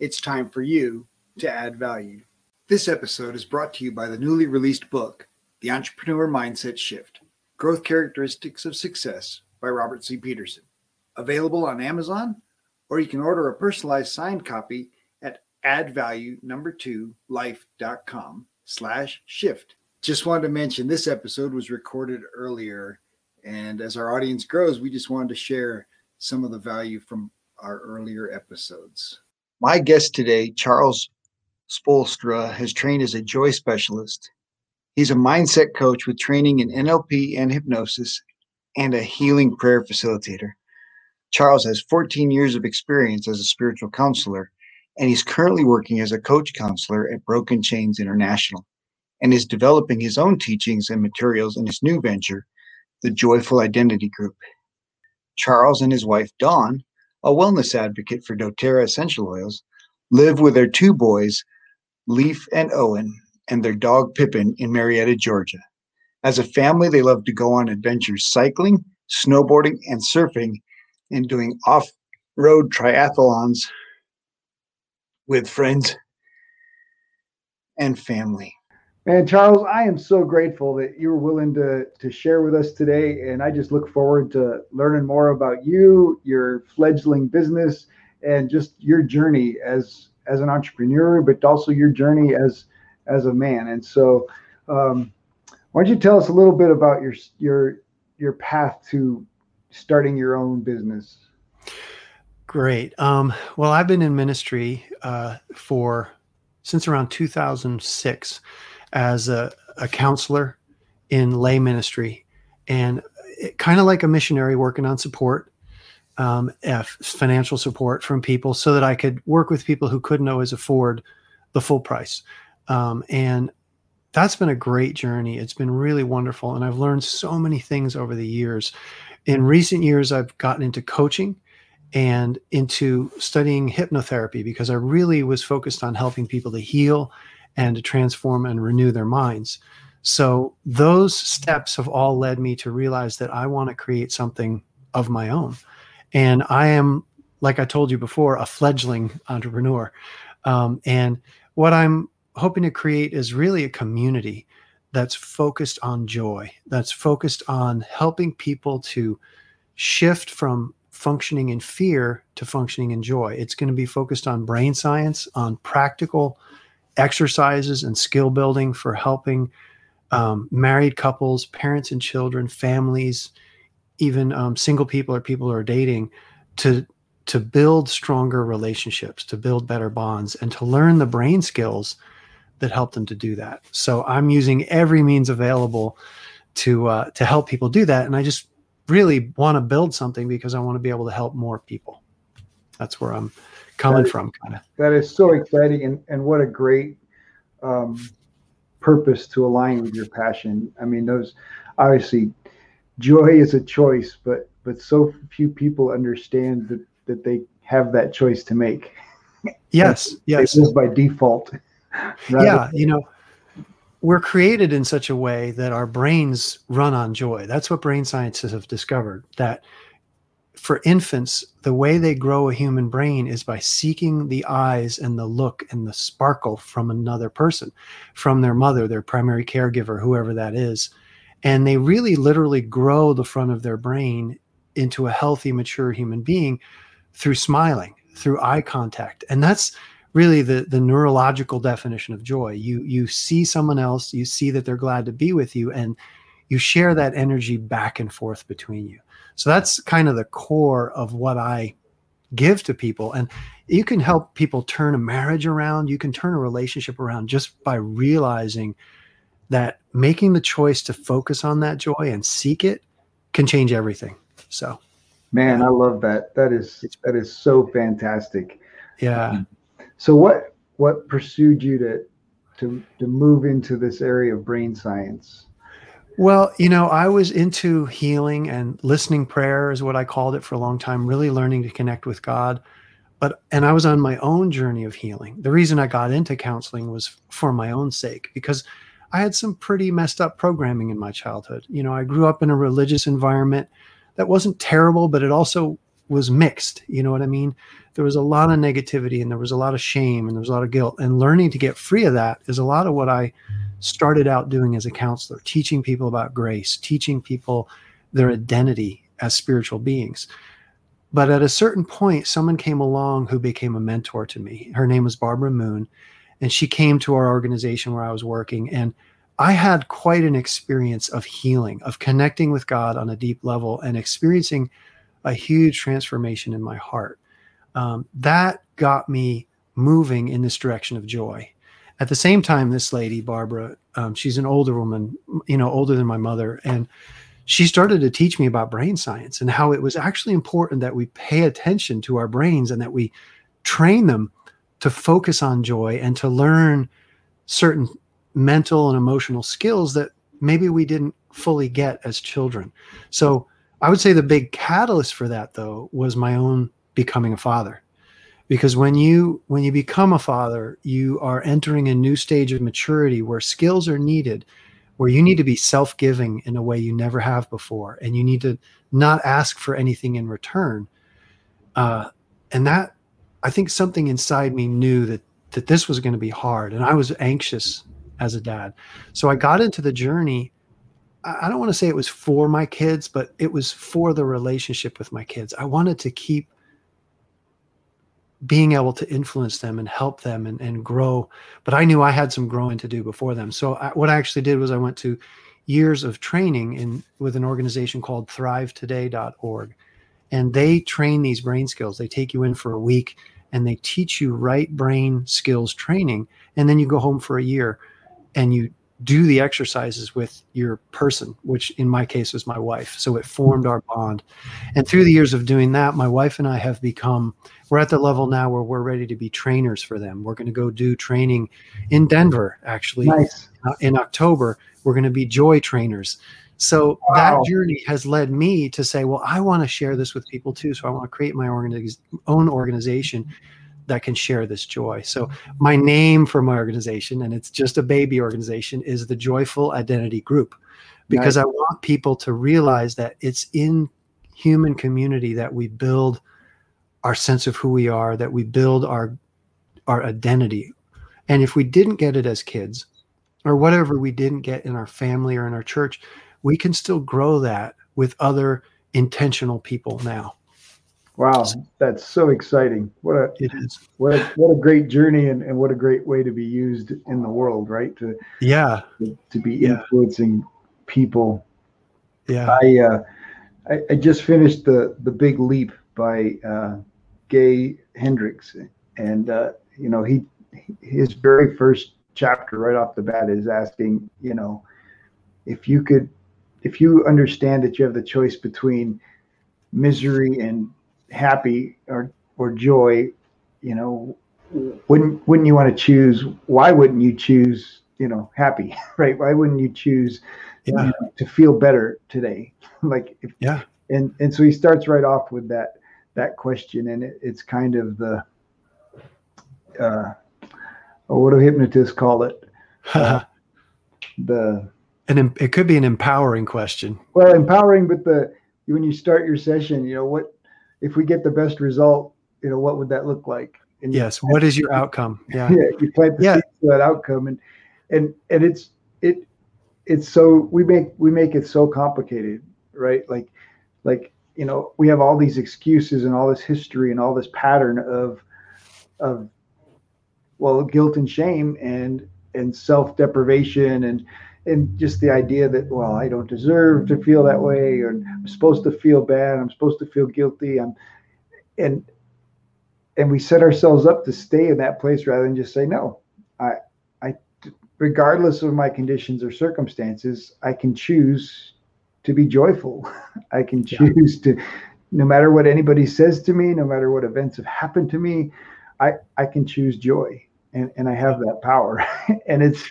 it's time for you to add value. This episode is brought to you by the newly released book, The Entrepreneur Mindset Shift Growth Characteristics of Success by Robert C. Peterson. Available on Amazon, or you can order a personalized signed copy at addvalue number two life.com slash shift. Just wanted to mention this episode was recorded earlier. And as our audience grows, we just wanted to share some of the value from our earlier episodes. My guest today, Charles Spoelstra, has trained as a joy specialist. He's a mindset coach with training in NLP and hypnosis and a healing prayer facilitator. Charles has 14 years of experience as a spiritual counselor, and he's currently working as a coach counselor at Broken Chains International and is developing his own teachings and materials in his new venture, the Joyful Identity Group. Charles and his wife, Dawn, a wellness advocate for doTERRA essential oils, live with their two boys, Leaf and Owen, and their dog Pippin in Marietta, Georgia. As a family, they love to go on adventures cycling, snowboarding, and surfing, and doing off road triathlons with friends and family. And Charles, I am so grateful that you were willing to to share with us today, and I just look forward to learning more about you, your fledgling business, and just your journey as as an entrepreneur, but also your journey as as a man. And so, um, why don't you tell us a little bit about your your your path to starting your own business? Great. Um, well, I've been in ministry uh, for since around 2006 as a, a counselor in lay ministry and kind of like a missionary working on support um, financial support from people so that I could work with people who couldn't always afford the full price. Um, and that's been a great journey. It's been really wonderful. And I've learned so many things over the years. In recent years, I've gotten into coaching and into studying hypnotherapy because I really was focused on helping people to heal and to transform and renew their minds. So those steps have all led me to realize that I want to create something of my own. And I am, like I told you before, a fledgling entrepreneur. Um, and what I'm hoping to create is really a community that's focused on joy, that's focused on helping people to shift from functioning in fear to functioning in joy. It's going to be focused on brain science, on practical exercises and skill building for helping um, married couples, parents and children, families, even um, single people or people who are dating to to build stronger relationships, to build better bonds, and to learn the brain skills that help them to do that. So I'm using every means available to uh, to help people do that, and I just really want to build something because I want to be able to help more people. That's where I'm coming is, from, kind of. That is so exciting, and and what a great um, purpose to align with your passion. I mean, those obviously joy is a choice, but but so few people understand that that they have that choice to make. Yes, yes. They live by default. Yeah, you know, we're created in such a way that our brains run on joy. That's what brain scientists have discovered. That for infants, the way they grow a human brain is by seeking the eyes and the look and the sparkle from another person, from their mother, their primary caregiver, whoever that is. And they really literally grow the front of their brain into a healthy mature human being through smiling through eye contact. And that's really the the neurological definition of joy. You you see someone else you see that they're glad to be with you and you share that energy back and forth between you so that's kind of the core of what i give to people and you can help people turn a marriage around you can turn a relationship around just by realizing that making the choice to focus on that joy and seek it can change everything. So, man, I love that. That is that is so fantastic. Yeah. so what what pursued you to to to move into this area of brain science? Well, you know, I was into healing and listening prayer is what I called it for a long time, really learning to connect with God. But and I was on my own journey of healing. The reason I got into counseling was for my own sake because I had some pretty messed up programming in my childhood. You know, I grew up in a religious environment that wasn't terrible, but it also was mixed. You know what I mean? There was a lot of negativity and there was a lot of shame and there was a lot of guilt. And learning to get free of that is a lot of what I started out doing as a counselor, teaching people about grace, teaching people their identity as spiritual beings. But at a certain point, someone came along who became a mentor to me. Her name was Barbara Moon, and she came to our organization where I was working. And I had quite an experience of healing, of connecting with God on a deep level and experiencing a huge transformation in my heart. Um, that got me moving in this direction of joy. At the same time, this lady, Barbara, um, she's an older woman, you know, older than my mother. And she started to teach me about brain science and how it was actually important that we pay attention to our brains and that we train them to focus on joy and to learn certain mental and emotional skills that maybe we didn't fully get as children. So I would say the big catalyst for that though was my own becoming a father. Because when you when you become a father you are entering a new stage of maturity where skills are needed where you need to be self-giving in a way you never have before and you need to not ask for anything in return. Uh, and that i think something inside me knew that that this was going to be hard and i was anxious as a dad. So i got into the journey i don't want to say it was for my kids but it was for the relationship with my kids i wanted to keep being able to influence them and help them and, and grow. But I knew I had some growing to do before them. So I, what I actually did was I went to years of training in with an organization called thrivetoday.org. And they train these brain skills. They take you in for a week and they teach you right brain skills training. And then you go home for a year and you do the exercises with your person, which in my case was my wife. So it formed our bond. And through the years of doing that, my wife and I have become, we're at the level now where we're ready to be trainers for them. We're going to go do training in Denver, actually, nice. uh, in October. We're going to be joy trainers. So wow. that journey has led me to say, well, I want to share this with people too. So I want to create my organiz- own organization that can share this joy. So mm-hmm. my name for my organization, and it's just a baby organization, is the Joyful Identity Group, because nice. I want people to realize that it's in human community that we build our sense of who we are, that we build our our identity. And if we didn't get it as kids, or whatever we didn't get in our family or in our church, we can still grow that with other intentional people now. Wow, that's so exciting! What a it is. What a, what a great journey, and, and what a great way to be used in the world, right? To yeah, to, to be influencing yeah. people. Yeah, I, uh, I, I just finished the the Big Leap by uh, Gay Hendricks, and uh, you know he his very first chapter right off the bat is asking, you know, if you could, if you understand that you have the choice between misery and happy or or joy, you know, wouldn't wouldn't you want to choose? Why wouldn't you choose? You know, happy, right? Why wouldn't you choose yeah. you know, to feel better today? like, if, yeah. And and so he starts right off with that that question, and it, it's kind of the uh, or what do hypnotists call it? Uh, the and it could be an empowering question. Well, empowering, but the when you start your session, you know what if we get the best result, you know, what would that look like? And yes. What is your outcome? Yeah. Yeah. You plant the yeah. for that outcome, and and and it's it it's so we make we make it so complicated, right? Like like you know we have all these excuses and all this history and all this pattern of of well guilt and shame and and self deprivation and and just the idea that well i don't deserve to feel that way or i'm supposed to feel bad i'm supposed to feel guilty i'm and and we set ourselves up to stay in that place rather than just say no i i regardless of my conditions or circumstances i can choose to be joyful. I can choose yeah. to no matter what anybody says to me no matter what events have happened to me I I can choose joy, and and I have that power, and it's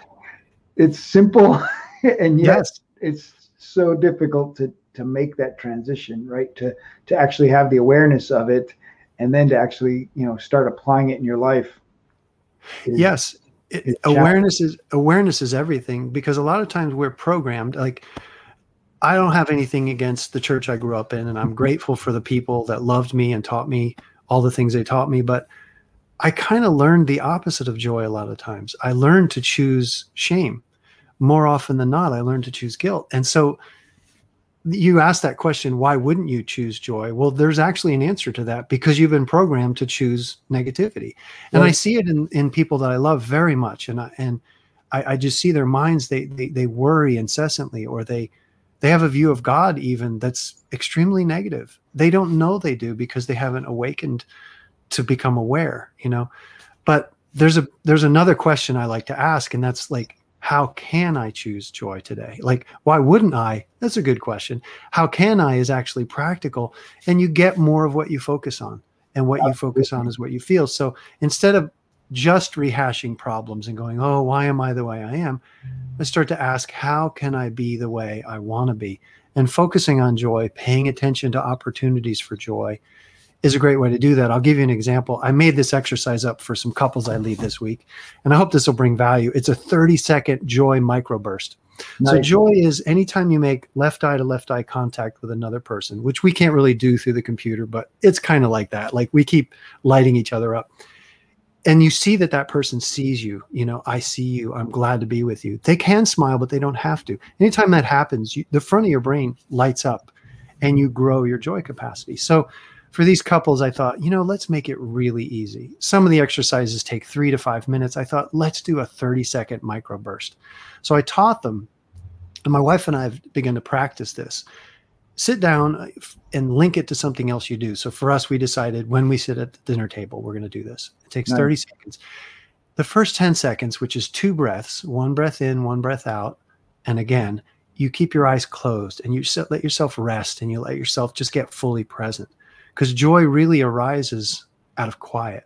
it's simple, and yet Yes. it's so difficult to to make that transition, right? To to actually have the awareness of it, and then to actually you know start applying it in your life. is- Yes. It- awareness is awareness is everything because a lot of times we're programmed like I don't have anything against the church I grew up in and I'm mm-hmm. grateful for the people that loved me and taught me all the things they taught me but I kind of learned the opposite of joy a lot of times. I learned to choose shame. More often than not I learned to choose guilt. And so you asked that question why wouldn't you choose joy? Well, there's actually an answer to that because you've been programmed to choose negativity and I see it in, in people that I love very much, and I, and I, I just see their minds they, they they worry incessantly, or they they have a view of God even that's extremely negative. They don't know they do because they haven't awakened to become aware, you know. But there's a there's another question I like to ask, and that's like, how can I choose joy today? Like, why wouldn't I? That's a good question. How can I is actually practical, and you get more of what you focus on, and what you focus on is what you feel. So instead of just rehashing problems and going, oh, why am I the way I am? I start to ask, how can I be the way I want to be? And focusing on joy, paying attention to opportunities for joy is a great way to do that. I'll give you an example. I made this exercise up for some couples I lead this week, and I hope this will bring value. It's a 30 second joy microburst. So joy is anytime you make left eye to left eye contact with another person, which we can't really do through the computer, but it's kind of like that. Like we keep lighting each other up. And you see that that person sees you, you know, I see you. I'm glad to be with you. They can smile, but they don't have to. Anytime that happens, you, the front of your brain lights up and you grow your joy capacity. So for these couples, I thought, you know, let's make it really easy. Some of the exercises take three to five minutes. I thought, let's do a 30 second microburst. So I taught them, and my wife and I have begun to practice this. Sit down uh, and link it to something else you do. So for us, we decided when we sit at the dinner table, we're going to do this. It takes Nice. 30 seconds. The first 10 seconds, which is two breaths, one breath in, one breath out. And again, you keep your eyes closed and you let yourself rest and you let yourself just get fully present because joy really arises out of quiet.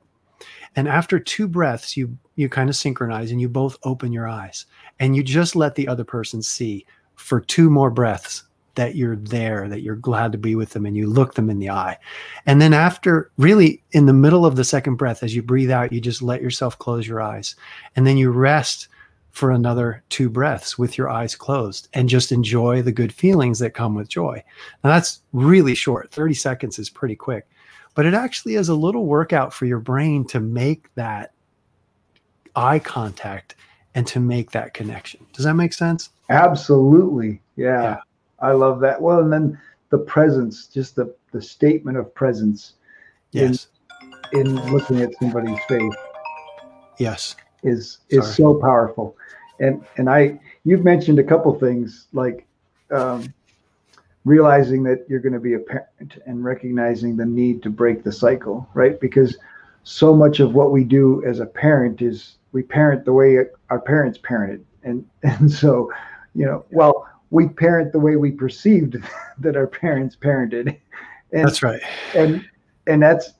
And after two breaths, you you kind of synchronize and you both open your eyes and you just let the other person see for two more breaths that you're there, that you're glad to be with them, and you look them in the eye. And then after really in the middle of the second breath, as you breathe out, you just let yourself close your eyes. And then you rest for another two breaths with your eyes closed and just enjoy the good feelings that come with joy. Now that's really short. 30 seconds is pretty quick, but it actually is a little workout for your brain to make that eye contact and to make that connection. Does that make sense? Absolutely. Yeah. Yeah. I love that. Well, and then the presence, just the, the statement of presence Yes. in looking at somebody's face Yes. Is is Sorry. so powerful. And and I you've mentioned a couple things like um, realizing that you're going to be a parent and recognizing the need to break the cycle, right? Because so much of what we do as a parent is we parent the way our parents parented, and and so you know, well, we parent the way we perceived that our parents parented, and That's right. and and that's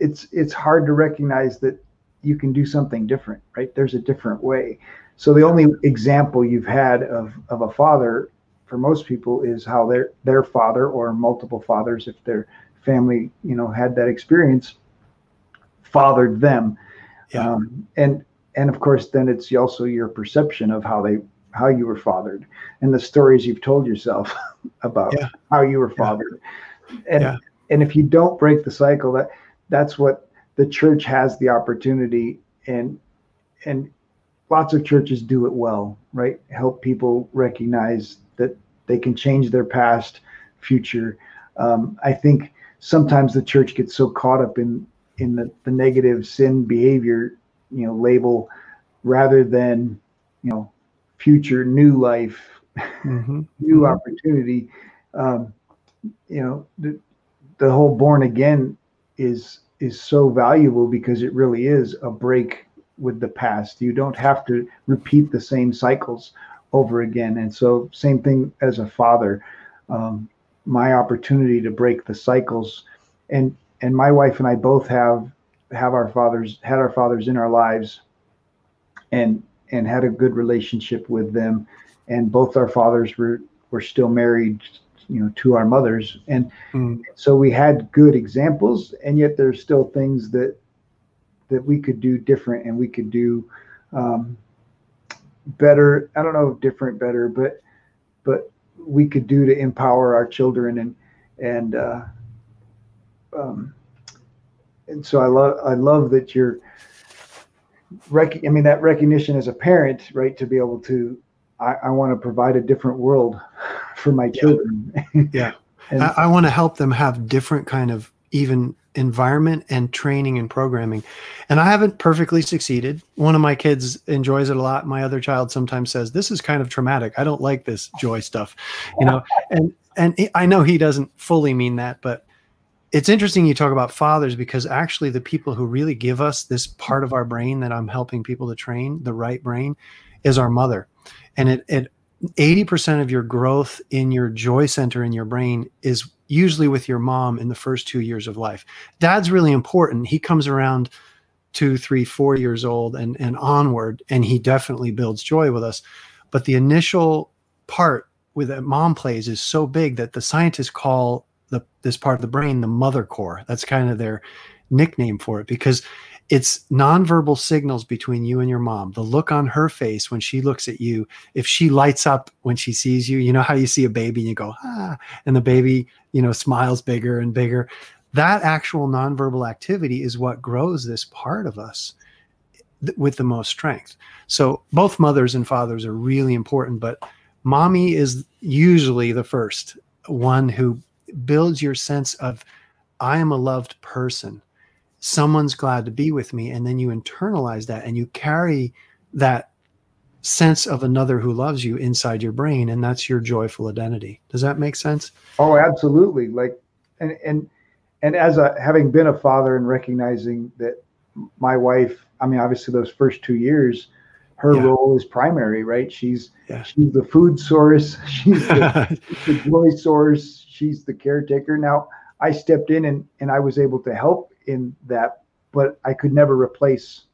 it's it's hard to recognize that you can do something different right there's a different way so the only example you've had of of a father for most people is how their their father or multiple fathers if their family you know had that experience fathered them Yeah. um, and and of course then it's also your perception of how they how you were fathered and the stories you've told yourself about Yeah. how you were fathered and Yeah. and if you don't break the cycle that that's what the church has the opportunity and and lots of churches do it well right help people recognize that they can change their past future um, i think sometimes the church gets so caught up in in the, the negative sin behavior you know label rather than you know future new life Mhm. new Mhm. opportunity. Um, you know, the, the whole born again is is so valuable because it really is a break with the past. You don't have to repeat the same cycles over again. And so, same thing as a father. Um, my opportunity to break the cycles, and and my wife and I both have have our fathers had our fathers in our lives and and had a good relationship with them and both our fathers were were still married you know to our mothers and mm. so we had good examples and yet there's still things that that we could do different and we could do um, better i don't know different better but but we could do to empower our children and and uh, um, and so I love I love that you're rec- I mean that recognition as a parent, right? To be able to I, I want to provide a different world for my children. Yeah. yeah. and, I, I want to help them have different kind of even environment and training and programming. And I haven't perfectly succeeded. One of my kids enjoys it a lot. My other child sometimes says, "This is kind of traumatic. I don't like this joy stuff." You know, and and I know he doesn't fully mean that, but it's interesting you talk about fathers because actually the people who really give us this part of our brain that I'm helping people to train, the right brain, is our mother. And it, it 80% of your growth in your joy center in your brain is usually with your mom in the first two years of life. Dad's really important. He comes around two, three, four years old and, and onward, and he definitely builds joy with us. But the initial part with that mom plays is so big that the scientists call the this part of the brain the mother core. That's kind of their nickname for it because it's nonverbal signals between you and your mom. The look on her face when she looks at you, if she lights up when she sees you, you know how you see a baby and you go, ah, and the baby, you know, smiles bigger and bigger. That actual nonverbal activity is what grows this part of us th- with the most strength. So both mothers and fathers are really important, but mommy is usually the first one who builds your sense of I am a loved person. Someone's glad to be with me. And then you internalize that and you carry that sense of another who loves you inside your brain. And that's your joyful identity. Does that make sense? Oh, absolutely. Like, and, and, and as a, having been a father and recognizing that my wife, I mean, obviously those first two years, her yeah. role is primary, right? She's yeah. she's the food source, she's the, the joy source, she's the caretaker. Now I stepped in and and I was able to help in that, but I could never replace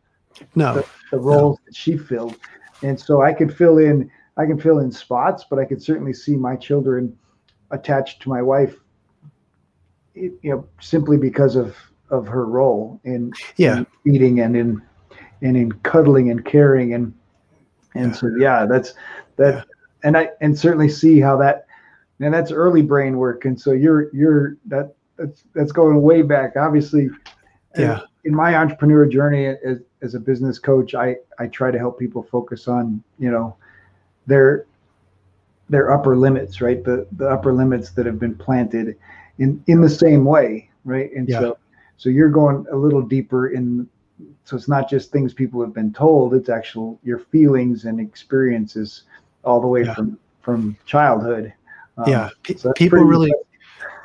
no the, the roles no. that she filled, and so I could fill in I can fill in spots, but I could certainly see my children attached to my wife, you know, simply because of of her role in, yeah. in feeding and in and in cuddling and caring and and yeah. so yeah that's that yeah. and i and certainly see how that and that's early brain work and so you're you're that that's that's going way back. Obviously yeah. in my entrepreneur journey as, as a business coach i i try to help people focus on you know their their upper limits right? The the upper limits that have been planted in in the same way right? And yeah. so so you're going a little deeper in so it's not just things people have been told it's actual your feelings and experiences all the way yeah. from from childhood. Um, yeah. So people really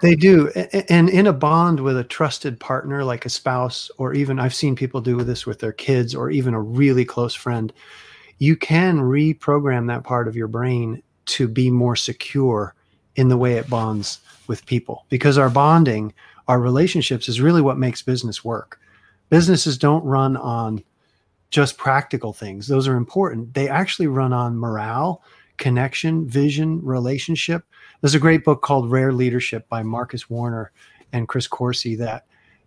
they do and in a bond with a trusted partner like a spouse or even i've seen people do this with their kids or even a really close friend you can reprogram that part of your brain to be more secure in the way it bonds with people because our bonding our relationships is really what makes business work businesses don't run on just practical things. Those are important. They actually run on morale, connection, vision, relationship. There's a great book called Rare Leadership by Marcus Warner and Chris Coursey that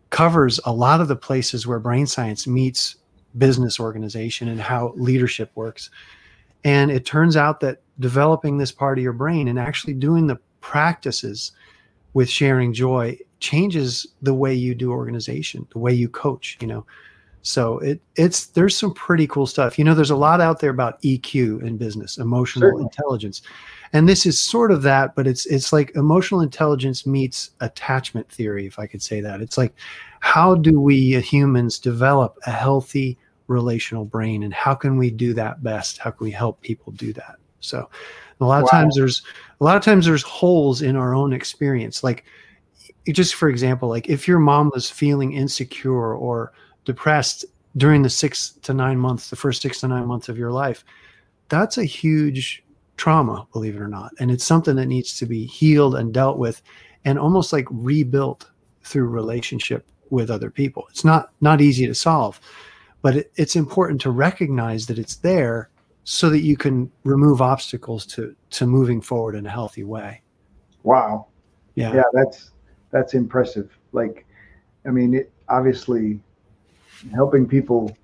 covers a lot of the places where brain science meets business organization and how leadership works. And it turns out that developing this part of your brain and actually doing the practices with sharing joy changes the way you do organization, the way you coach, you know. So it it's there's some pretty cool stuff. You know, there's a lot out there about EQ in business, emotional Certainly. intelligence. And this is sort of that, but it's it's like emotional intelligence meets attachment theory, if I could say that. It's like how do we humans develop a healthy relational brain and how can we do that best? How can we help people do that? So a lot of wow. times there's a lot of times there's holes in our own experience. Like just for example, like if your mom was feeling insecure or depressed during the six to nine months, the first six to nine months of your life, that's a huge trauma, believe it or not. And it's something that needs to be healed and dealt with and almost like rebuilt through relationship with other people. It's not not easy to solve, but it, it's important to recognize that it's there so that you can remove obstacles to to moving forward in a healthy way. Wow. Yeah. Yeah, that's that's impressive. Like, I mean, it, obviously, helping people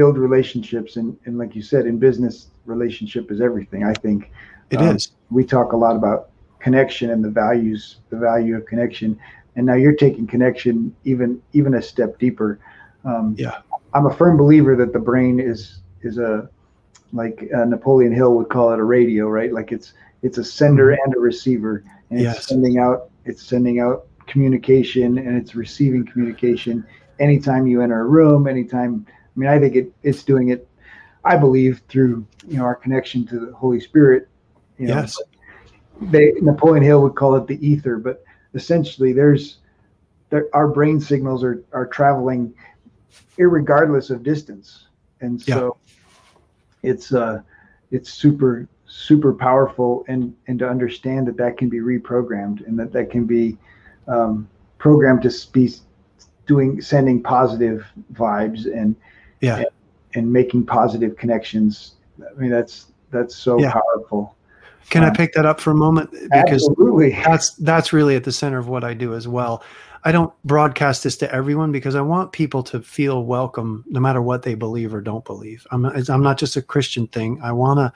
build relationships and, and like you said, in business, relationship is everything. I think It is. um, We talk a lot about connection and the values, the value of connection, and now you're taking connection even even a step deeper. Um, Yeah. I'm a firm believer that the brain is is a like uh, Napoleon Hill would call it a radio, right? Like it's it's a sender and a receiver, and Yes. it's sending out it's sending out communication and it's receiving communication anytime you enter a room, anytime. I mean, I think it it's doing it. I believe through you know our connection to the Holy Spirit. You know, yes. they Napoleon Hill would call it the ether, but essentially there's there our brain signals are are traveling irregardless of distance, and so it's uh it's super super powerful and and to understand that that can be reprogrammed and that that can be um, programmed to be doing sending positive vibes and Yeah. and, and making positive connections. I mean that's that's so Yeah. powerful. Can I Um, pick that up for a moment? Because Absolutely. that's that's really at the center of what I do as well. I don't broadcast this to everyone because I want people to feel welcome no matter what they believe or don't believe. I'm I'm not just a Christian thing. I want to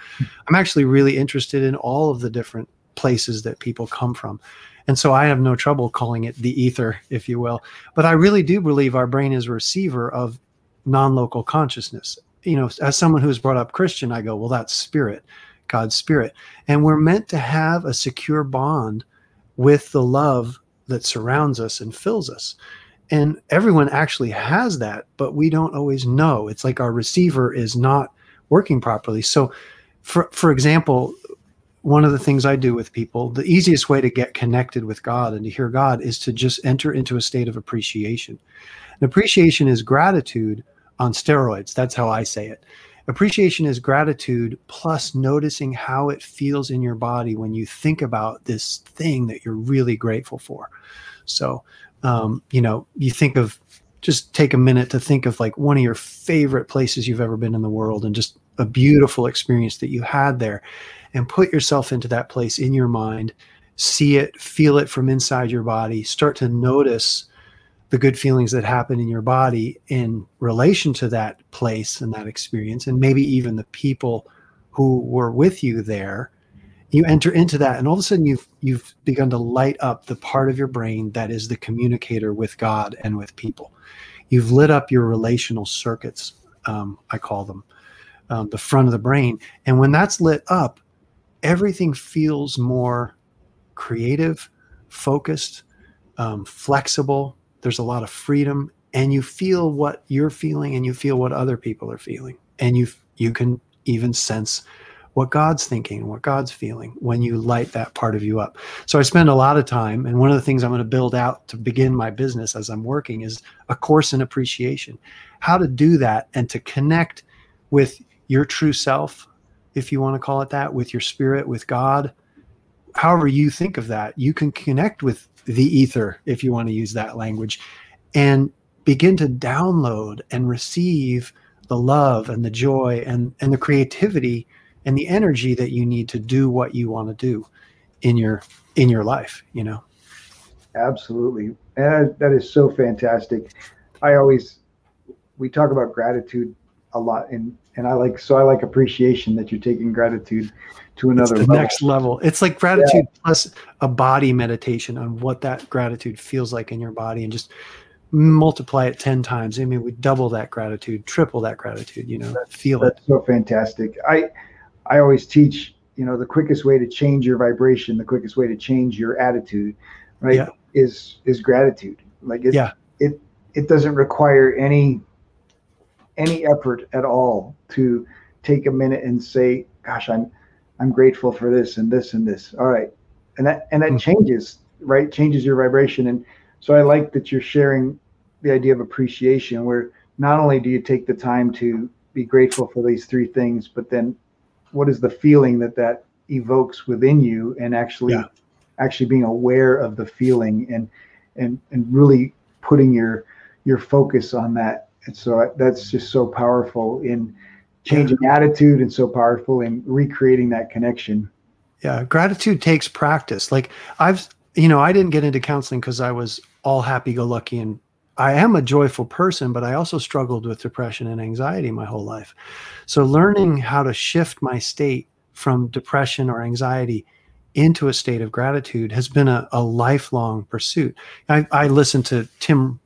I'm actually really interested in all of the different places that people come from. And so I have no trouble calling it the ether, if you will. But I really do believe our brain is a receiver of non-local consciousness. You know, as someone who's brought up Christian, I go, well, that's spirit, God's spirit. And we're meant to have a secure bond with the love that surrounds us and fills us. And everyone actually has that, but we don't always know. It's like our receiver is not working properly. So, for, for example, one of the things I do with people, the easiest way to get connected with God and to hear God is to just enter into a state of appreciation. And appreciation is gratitude on steroids. That's how I say it. Appreciation is gratitude plus noticing how it feels in your body when you think about this thing that you're really grateful for. So, um, you know, you think of just take a minute to think of like one of your favorite places you've ever been in the world and just a beautiful experience that you had there and put yourself into that place in your mind, see it, feel it from inside your body, start to notice the good feelings that happen in your body in relation to that place and that experience and maybe even the people who were with you there you enter into that and all of a sudden you've you've begun to light up the part of your brain that is the communicator with god and with people. You've lit up your relational circuits um, i call them um, the front of the brain and when that's lit up everything feels more creative focused um, flexible there's a lot of freedom and you feel what you're feeling and you feel what other people are feeling. And you you can even sense what god's thinking what god's feeling when you light that part of you up. So i spend a lot of time and one of the things i'm going to build out to begin my business as i'm working is a course in appreciation. How to do that and to connect with your true self if you want to call it that with your spirit with god. However you think of that you can connect with the ether, if you want to use that language, and begin to download and receive the love and the joy and, and the creativity and the energy that you need to do what you want to do in your in your life, you know. Absolutely. And that is so fantastic. I always we talk about gratitude a lot and and I like so I like appreciation that you're taking gratitude to It's another the level. next level. It's like gratitude plus a body meditation on what that gratitude feels like in your body and just multiply it 10 times. I mean, we double that gratitude, triple that gratitude, you know, feel it. So fantastic. I I always teach, you know, the quickest way to change your vibration, the quickest way to change your attitude, right? Yeah. Is is gratitude. Like it Yeah. it it doesn't require any any effort at all to take a minute and say, gosh, I'm I'm grateful for this and this and this. All right. And that and that Mhm. changes, right? Changes your vibration. And so I like that you're sharing the idea of appreciation where not only do you take the time to be grateful for these three things, but then what is the feeling that that evokes within you and actually Yeah. actually being aware of the feeling and and and really putting your your focus on that. And so that's just so powerful in changing attitude and so powerful in recreating that connection. Yeah, gratitude takes practice. Like I've, you know, I didn't get into counseling because I was all happy go lucky and I am a joyful person, but I also struggled with depression and anxiety my whole life. So learning how to shift my state from depression or anxiety into a state of gratitude has been a, a lifelong pursuit. I, I listened to Tim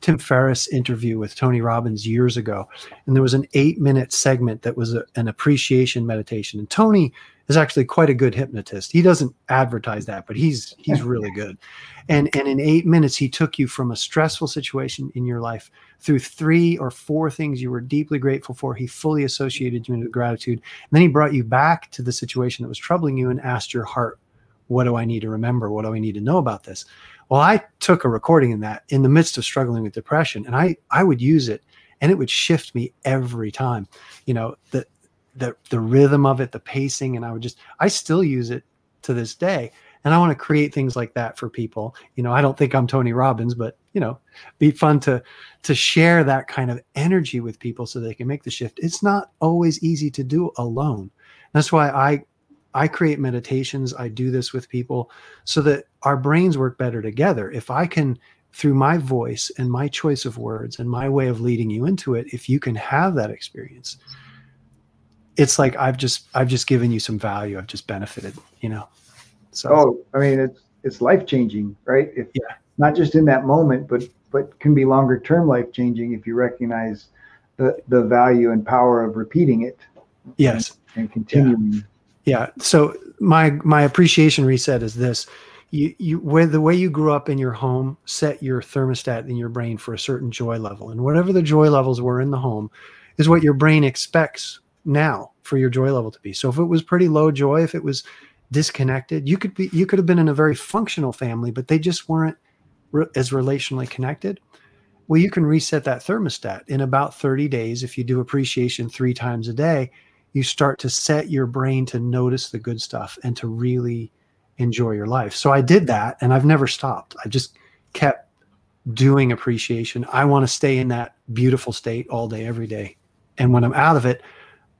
Tim Ferriss interview with Tony Robbins years ago, and there was an eight minute segment that was a, an appreciation meditation. And Tony is actually quite a good hypnotist. He doesn't advertise that, but he's he's really good. And and in eight minutes, he took you from a stressful situation in your life through three or four things you were deeply grateful for. He fully associated you into gratitude. And then he brought you back to the situation that was troubling you and asked your heart, what do I need to remember? What do I need to know about this? Well, I took a recording in that in the midst of struggling with depression, and I I would use it, and it would shift me every time. You know the the the rhythm of it, the pacing, and I would just I still use it to this day. And I want to create things like that for people. You know, I don't think I'm Tony Robbins, but you know, be fun to to share that kind of energy with people so they can make the shift. It's not always easy to do alone. That's why I I create meditations. I do this with people so that our brains work better together. If I can, through my voice and my choice of words and my way of leading you into it, if you can have that experience, it's like I've just I've just given you some value. I've just benefited, you know. So oh, I mean it's it's life changing, right? If yeah. not just in that moment, but but can be longer term life changing if you recognize the the value and power of repeating it. Yes. And, and continuing. Yeah yeah. So my my appreciation reset is this. You you where the way you grew up in your home set your thermostat in your brain for a certain joy level. And whatever the joy levels were in the home is what your brain expects now for your joy level to be. So if it was pretty low joy, if it was disconnected, you could be you could have been in a very functional family, but they just weren't re- as relationally connected. Well, you can reset that thermostat in about 30 days if you do appreciation 3 times a day you start to set your brain to notice the good stuff and to really enjoy your life. So I did that and I've never stopped. I just kept doing appreciation. I want to stay in that beautiful state all day, every day. And when I'm out of it,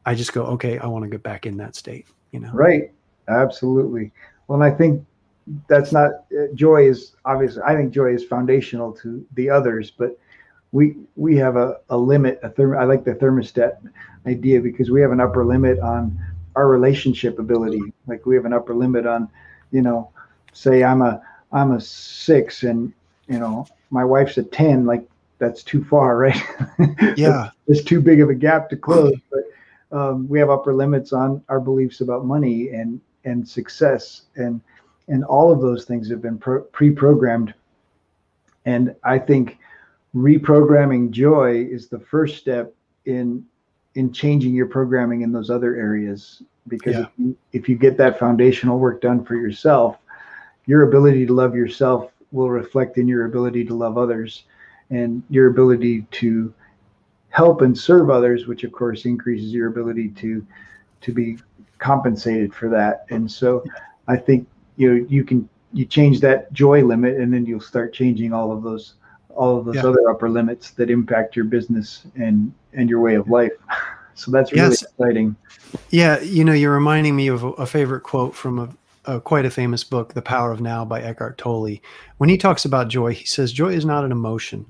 I just go, okay, I want to get back in that state, you know? Right. Absolutely. Well, and I think that's not uh, joy is obviously, I think joy is foundational to the others, but we, we have a, a limit, a therm, I like the thermostat idea because we have an upper limit on our relationship ability. Like we have an upper limit on, you know, say I'm a I'm a six and you know my wife's a ten. Like that's too far, right? Yeah, it's too big of a gap to close. But um, we have upper limits on our beliefs about money and and success and and all of those things have been pro- pre-programmed. And I think reprogramming joy is the first step in in changing your programming in those other areas because yeah. if, you, if you get that foundational work done for yourself your ability to love yourself will reflect in your ability to love others and your ability to help and serve others which of course increases your ability to to be compensated for that and so i think you know you can you change that joy limit and then you'll start changing all of those all of those yeah. other upper limits that impact your business and and your way of life. So that's really yes. exciting. Yeah, you know, you're reminding me of a, a favorite quote from a, a, quite a famous book, The Power of Now by Eckhart Tolle. When he talks about joy, he says joy is not an emotion.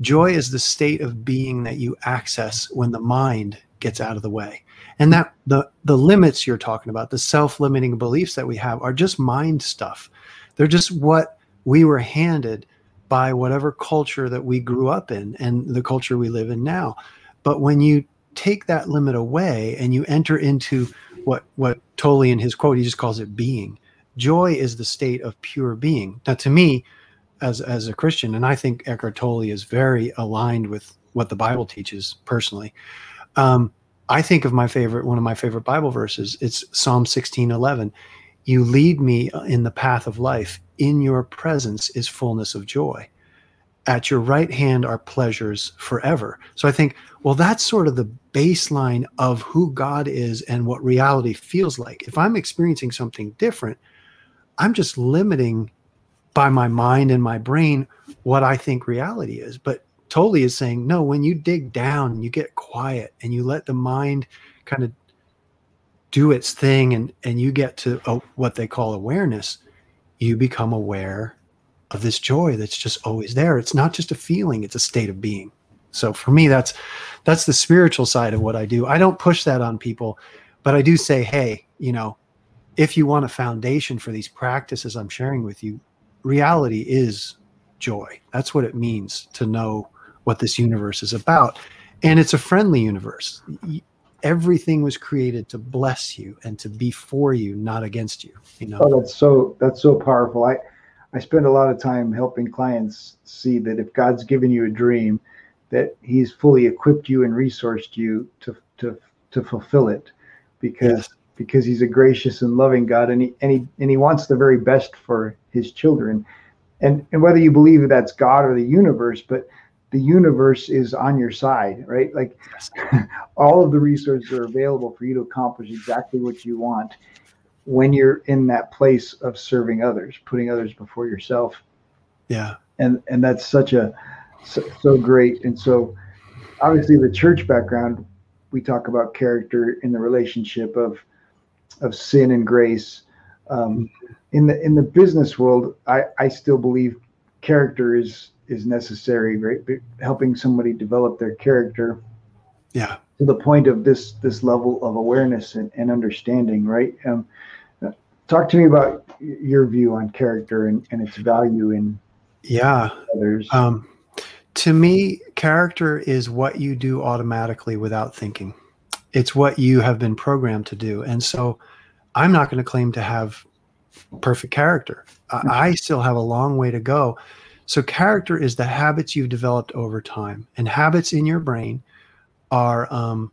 Joy is the state of being that you access when the mind gets out of the way. And that the the limits you're talking about, the self-limiting beliefs that we have are just mind stuff. They're just what we were handed by whatever culture that we grew up in and the culture we live in now. But when you take that limit away and you enter into what what Tolle in his quote he just calls it being. Joy is the state of pure being. Now, to me, as as a Christian, and I think Eckhart Tolle is very aligned with what the Bible teaches personally. Um, I think of my favorite one of my favorite Bible verses. It's Psalm sixteen eleven. You lead me in the path of life. In your presence is fullness of joy at your right hand are pleasures forever. So I think, well, that's sort of the baseline of who God is and what reality feels like. If I'm experiencing something different, I'm just limiting by my mind and my brain what I think reality is. But Tolle is saying, no, when you dig down and you get quiet and you let the mind kind of do its thing and, and you get to oh, what they call awareness, you become aware of this joy that's just always there. It's not just a feeling, it's a state of being. So for me, that's that's the spiritual side of what I do. I don't push that on people, but I do say, hey, you know, if you want a foundation for these practices I'm sharing with you, reality is joy. That's what it means to know what this universe is about. And it's a friendly universe. Everything was created to bless you and to be for you, not against you. You know. Oh, that's so that's so powerful. I I spend a lot of time helping clients see that if God's given you a dream, that He's fully equipped you and resourced you to to to fulfill it, because yes. because He's a gracious and loving God, and he and he and He wants the very best for His children, and and whether you believe that's God or the universe, but the universe is on your side, right? Like all of the resources are available for you to accomplish exactly what you want when you're in that place of serving others, putting others before yourself. Yeah. And and that's such a so, so great. And so obviously the church background, we talk about character in the relationship of of sin and grace. Um, in the in the business world, I, I still believe character is is necessary, right? Helping somebody develop their character. Yeah. To the point of this this level of awareness and, and understanding, right? Um, talk to me about your view on character and, and its value in yeah others. Um, to me, character is what you do automatically without thinking. It's what you have been programmed to do, and so I'm not going to claim to have perfect character. I still have a long way to go so, character is the habits you've developed over time, and habits in your brain are um,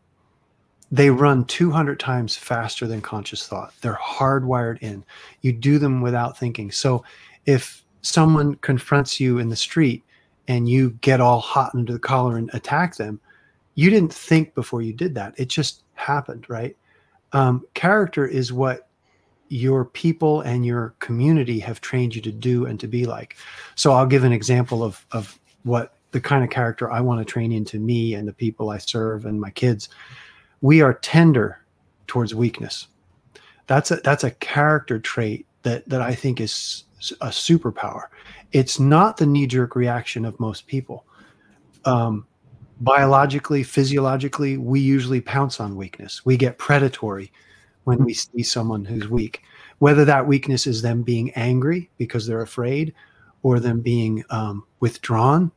they run 200 times faster than conscious thought. They're hardwired in. You do them without thinking. So, if someone confronts you in the street and you get all hot under the collar and attack them, you didn't think before you did that. It just happened, right? Um, character is what your people and your community have trained you to do and to be like. So I'll give an example of of what the kind of character I want to train into me and the people I serve and my kids. We are tender towards weakness. That's a that's a character trait that that I think is a superpower. It's not the knee jerk reaction of most people. Um, biologically, physiologically, we usually pounce on weakness. We get predatory when we see someone who's weak, whether that weakness is them being angry because they're afraid or them being um, withdrawn.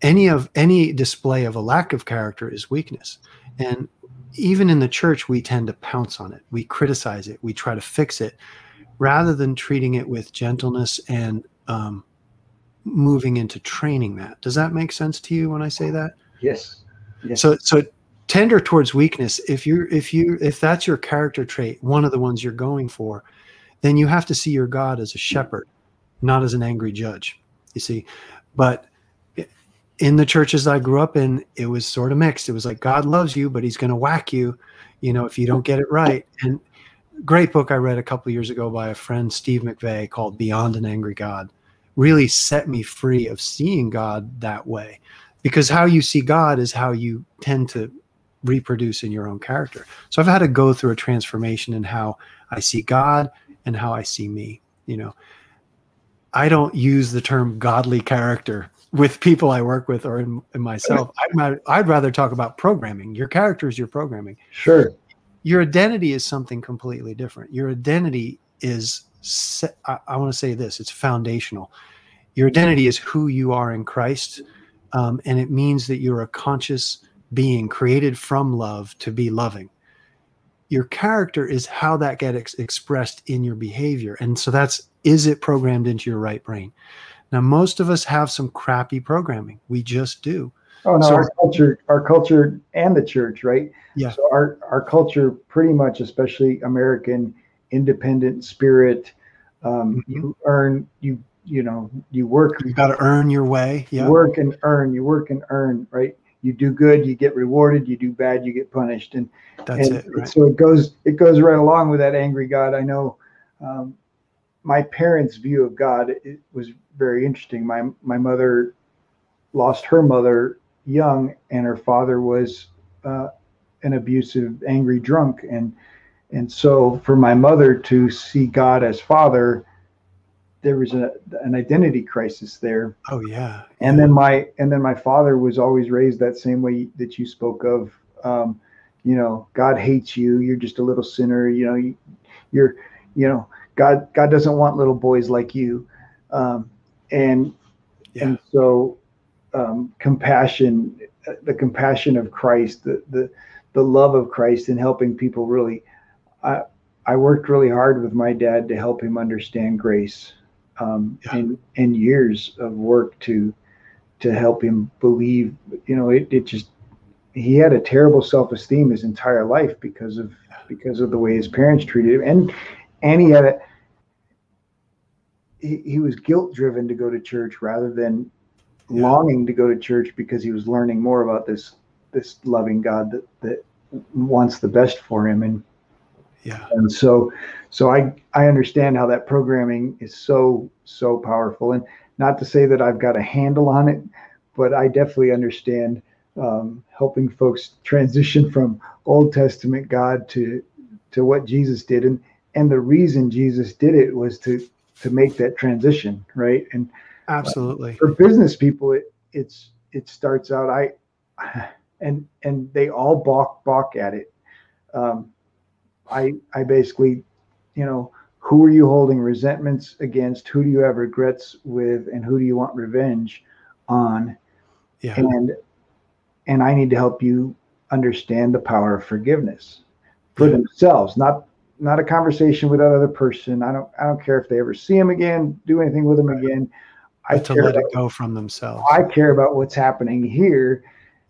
Any of any display of a lack of character is weakness. And even in the church, we tend to pounce on it. We criticize it. We try to fix it rather than treating it with gentleness and um, moving into training that. Does that make sense to you when I say that? Yes. yes. So, so tender towards weakness. If you if you if that's your character trait one of the ones you're going for then you have to see your god as a shepherd not as an angry judge you see. But in the churches i grew up in it was sort of mixed. It was like god loves you but he's going to whack you you know if you don't get it right. And great book i read a couple years ago by a friend steve McVey called beyond an angry god really set me free of seeing god that way. Because how you see god is how you tend to reproduce in your own character. So I've had to go through a transformation in how I see God and how I see me. You know, I don't use the term godly character with people I work with or in, in myself. I'd, I'd rather talk about programming. Your character is your programming. Sure. Your identity is something completely different. Your identity is, I, I want to say this, it's foundational. Your identity is who you are in Christ. Um, and it means that you're a conscious being created from love to be loving. Your character is how that gets expressed in your behavior. And so that's is it programmed into your right brain? Now, most of us have some crappy programming. We just do. Oh no, so, our culture, our culture and the church, right? Yeah. So our our culture pretty much, especially American independent spirit, um, mm-hmm. you earn you you know you work you got to earn your way yeah work and earn you work and earn right you do good, you get rewarded. You do bad, you get punished. And that's and it. Right? So it goes it goes right along with that angry God. I know um, my parents' view of God it was very interesting. My my mother lost her mother young, and her father was uh, an abusive, angry drunk, and and so for my mother to see God as father, there was a, an identity crisis there. Oh yeah. And then my and then my father was always raised that same way that you spoke of. Um, you know, God hates you. You're just a little sinner. You know, you, you're, you know, God God doesn't want little boys like you. Um, and Yeah. and so um, compassion, the compassion of Christ, the the the love of Christ, and helping people really. I I worked really hard with my dad to help him understand grace, um, Yeah. and and years of work to to help him believe. You know, it it just he had a terrible self esteem his entire life because of because of the way his parents treated him, and and he had a he, he was guilt driven to go to church rather than Yeah. longing to go to church because he was learning more about this this loving God that that wants the best for him and Yeah. and so so i i understand how that programming is so so powerful and not to say that i've got a handle on it but i definitely understand um, helping folks transition from old testament god to to what jesus did and and the reason jesus did it was to to make that transition right and Absolutely. for business people it it's it starts out i and and they all balk balk at it um i i basically you know who are you holding resentments against who do you have regrets with and who do you want revenge on Yeah. and and i need to help you understand the power of forgiveness for themselves not not a conversation with that other person i don't i don't care if they ever see him again do anything with him Right. again i to let it go from themselves. i care about what's happening here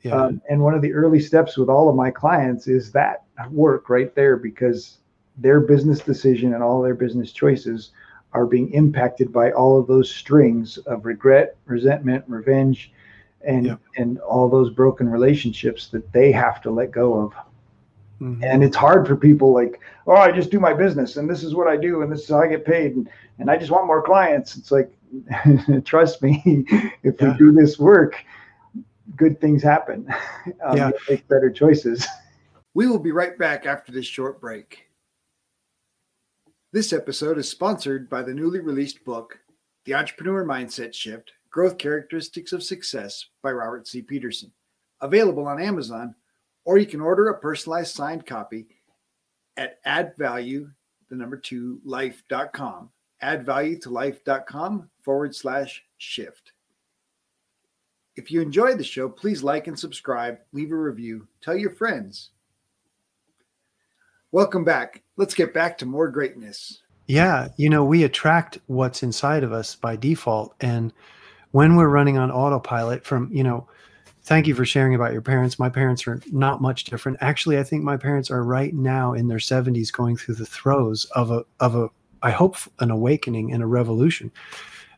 yeah. um, and one of the early steps with all of my clients is that work right there because their business decision and all their business choices are being impacted by all of those strings of regret, resentment, revenge, and and all those broken relationships that they have to let go of. Mhm. And it's hard for people like, oh, I just do my business and this is what I do and this is how I get paid and, and I just want more clients. It's like, trust me, if Yeah. we do this work, good things happen. Um, Yeah. Make better choices. We will be right back after this short break. This episode is sponsored by the newly released book, The Entrepreneur Mindset Shift Growth Characteristics of Success by Robert C. Peterson. Available on Amazon, or you can order a personalized signed copy at addvalue, the number two, life.com. Addvalue to life.com forward slash shift. If you enjoyed the show, please like and subscribe, leave a review, tell your friends. Welcome back. Let's get back to more greatness. Yeah, you know, we attract what's inside of us by default. And when we're running on autopilot from, you know, thank you for sharing about your parents. My parents are not much different. Actually, I think my parents are right now in their 70s going through the throes of a of a I hope an awakening and a revolution.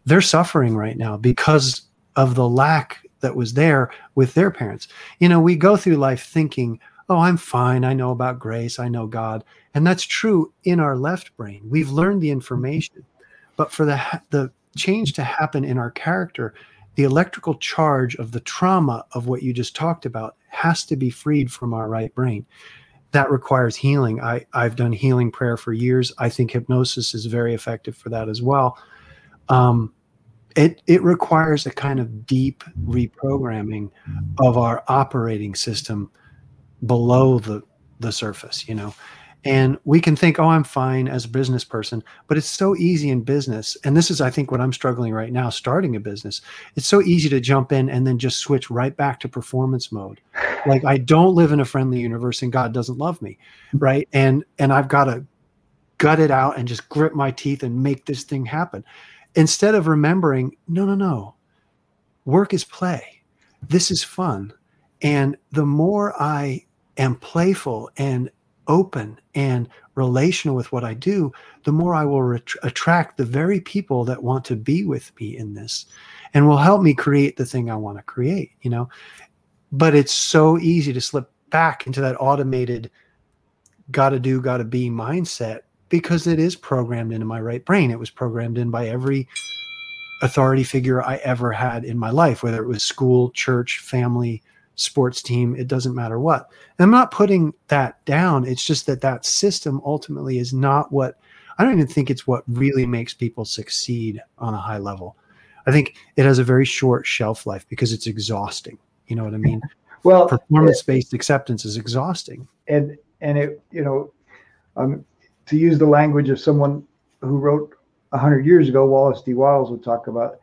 They're suffering right now because of the lack that was there with their parents. You know, we go through life thinking, "Oh, I'm fine. I know about grace. I know God." And that's true in our left brain. We've learned the information. But for the the change to happen in our character, the electrical charge of the trauma of what you just talked about has to be freed from our right brain. That requires healing. I, I've done healing prayer for years. I think hypnosis is very effective for that as well. Um, it, it requires a kind of deep reprogramming of our operating system below the, the surface, you know. And we can think, oh, I'm fine as a business person, but it's so easy in business. And this is, I think, what I'm struggling right now starting a business. It's so easy to jump in and then just switch right back to performance mode. Like I don't live in a friendly universe and God doesn't love me. Right. And and I've got to gut it out and just grip my teeth and make this thing happen. Instead of remembering, no, no, no. Work is play. This is fun. And the more I am playful and open and relational with what I do, the more I will ret- attract the very people that want to be with me in this and will help me create the thing I want to create, you know. But it's so easy to slip back into that automated gotta do, gotta be mindset because it is programmed into my right brain. It was programmed in by every authority figure I ever had in my life, whether it was school, church, family, sports team, it doesn't matter what. And I'm not putting that down. It's just that that system ultimately is not what I don't even think it's what really makes people succeed on a high level. I think it has a very short shelf life because it's exhausting. You know what I mean? Well, performance based acceptance is exhausting. And and it you know, um, to use the language of someone who wrote hundred years ago, Wallace D. Wattles would talk about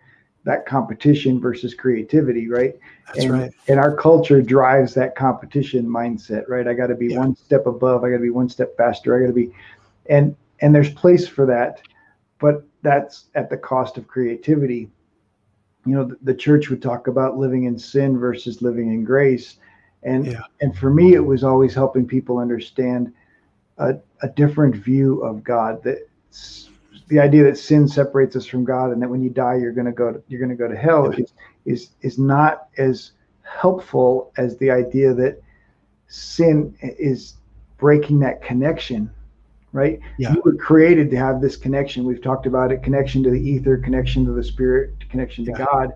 that competition versus creativity, right? That's and, right. And our culture drives that competition mindset, right? I got to be Yeah. one step above. I got to be one step faster. I got to be, and and there's place for that, but that's at the cost of creativity. You know, the, the church would talk about living in sin versus living in grace, and Yeah. and for me, it was always helping people understand a, a different view of God. That the idea that sin separates us from God, and that when you die, you're going to go to, you're going to go to hell is is is not as helpful as the idea that sin is breaking that connection right? Yeah. you were created to have this connection. We've talked about it. Connection to the ether connection to the spirit connection to Yeah. god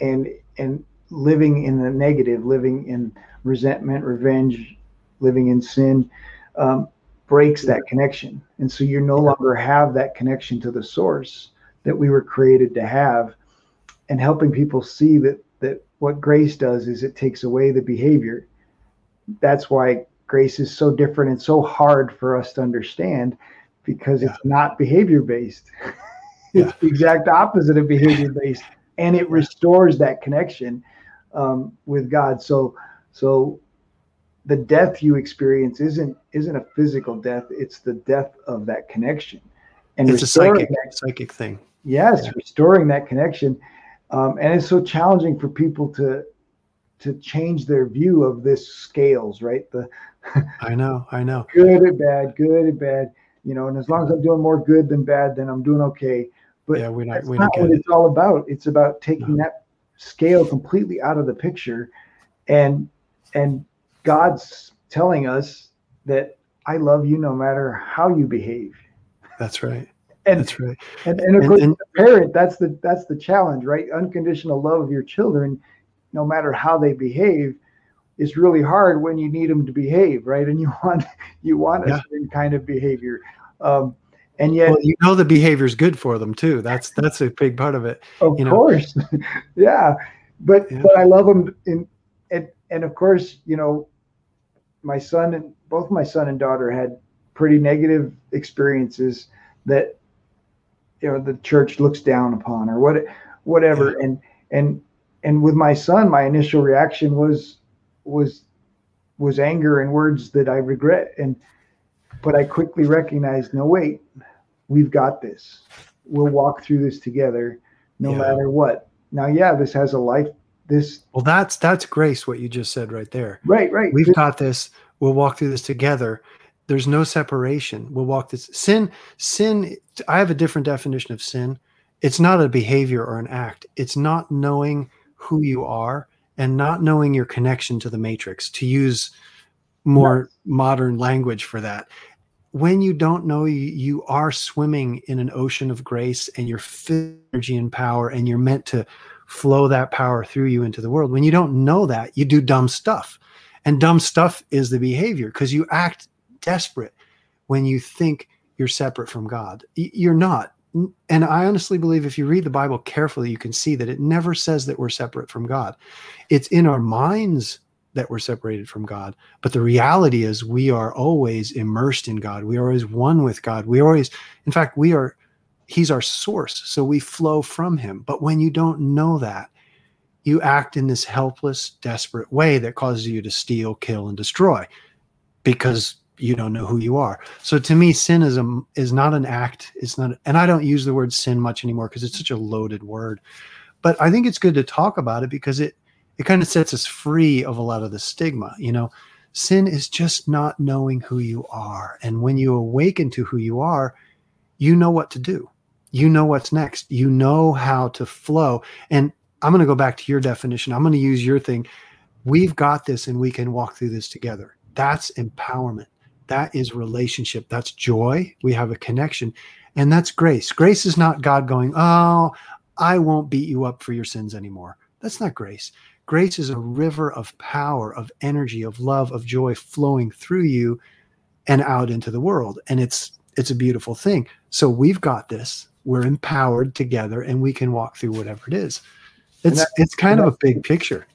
and and living in the negative living in resentment revenge living in sin. Um, breaks that connection. And so you no longer have that connection to the source that we were created to have. And helping people see that that what grace does is it takes away the behavior. That's why grace is so different and so hard for us to understand because Yeah. it's not behavior based Yeah. it's the exact opposite of behavior based and it restores that connection um, with god. So so the death you experience isn't isn't a physical death it's the death of that connection and It's a psychic that psychic thing. yes Yeah. restoring that connection um, and it's so challenging for people to to change their view of this scales right the I know, I know. good and bad good and bad you know and as long as i'm doing more good than bad then i'm doing okay but yeah, we're not that's we not don't what it. it's all about it's about taking No. that scale completely out of the picture and and god's telling us that i love you no matter how you behave That's right. and That's right. and, and of And- course, and- the parent, that's the that's the challenge, right? Unconditional love of your children, no matter how they behave, is really hard when you need them to behave, right? And you want you want a Yeah. certain kind of behavior, um, and yet, Well, you know the behavior's good for them too. That's that's a big part of it. of you know. course, yeah. But Yeah. but I love them, in, and and of course, you know, my son and both my son and daughter had pretty negative experiences that you know the church looks down upon or what whatever. And and and with my son my initial reaction was was was anger and words that i regret. And but i quickly recognized no wait we've got this. We'll walk through this together no Yeah. matter what. Now yeah this has a life this Well, that's that's grace. What you just said right there. right right We've got this. We'll walk through this together. There's no separation. We'll walk this sin. Sin. I have a different definition of sin. It's not a behavior or an act. It's not knowing who you are and not knowing your connection to the matrix. To use more modern language for that. When you don't know you, you are swimming in an ocean of grace and filled energy and power and you're meant to flow that power through you into the world. When you don't know that, you do dumb stuff. And dumb stuff is the behavior because you act desperate when you think you're separate from God. You're not. And I honestly believe if you read the Bible carefully, you can see that it never says that we're separate from God. It's in our minds that we're separated from God. But the reality is we are always immersed in God. We are always one with God. We always, in fact, we are, He's our source. So we flow from Him. But when you don't know that, you act in this helpless, desperate way that causes you to steal, kill, and destroy because you don't know who you are. So to me, sin is a is not an act. It's not, and I don't use the word sin much anymore because it's such a loaded word. But I think it's good to talk about it because it it kind of sets us free of a lot of the stigma. You know, sin is just not knowing who you are, and when you awaken to who you are, you know what to do. You know what's next. You know how to flow. And I'm going to go back to your definition. I'm going to use your thing. We've got this and we can walk through this together. That's empowerment. that is relationship. That's joy. We have a connection. And that's grace. Grace is not God going, Oh, I won't beat you up for your sins anymore. That's not grace. Grace is a river of power, of energy, of love, of joy flowing through you and out into the world. And it's it's a beautiful thing. So we've got this. We're empowered together and we can walk through whatever it is. It's that, it's kind of a big picture.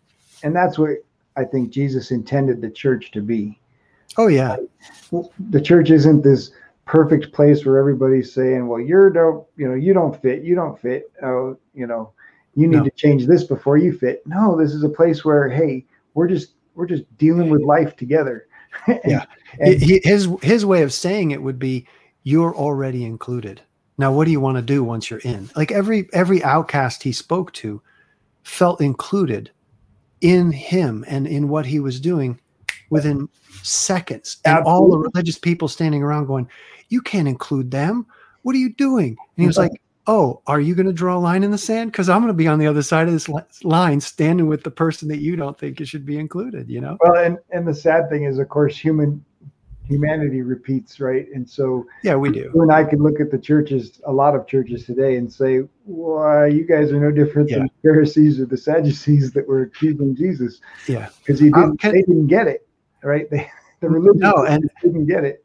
And that's what I think Jesus intended the church to be. Oh yeah. The church isn't this perfect place where everybody's saying, "Well, you're don't, you know, you don't fit, you don't fit. Oh, you know, you need no. to change this before you fit." No, this is a place where, hey, we're just we're just dealing with life together. and, yeah. And, his his way of saying it would be, "You're already included." Now, what do you want to do once you're in? Like every every outcast he spoke to felt included in him and in what he was doing within seconds. And Absolutely. all the religious people standing around going, You can't include them. What are you doing? And he was like, Oh, are you going to draw a line in the sand? Because I'm going to be on the other side of this line, standing with the person that you don't think it should be included. You know. Well, and and the sad thing is, of course, human humanity repeats, right? And so yeah, we do. You and I can look at the churches, a lot of churches today, and say, "Why, you guys are no different yeah. than the Pharisees or the Sadducees that were accusing Jesus." Yeah, because he didn't, um, can, they didn't get it, right? They the religious no, and didn't get it.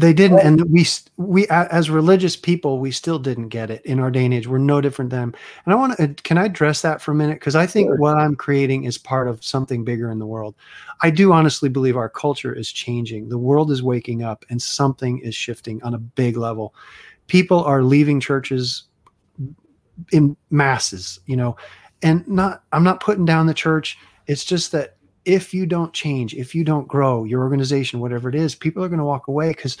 They didn't, and we we as religious people, we still didn't get it in our day and age. We're no different than them. And I want to uh, can I address that for a minute because I think sure. what I'm creating is part of something bigger in the world. I do honestly believe our culture is changing. The world is waking up, and something is shifting on a big level. People are leaving churches in masses, you know, and not. I'm not putting down the church. It's just that if you don't change, if you don't grow your organization, whatever it is, people are going to walk away because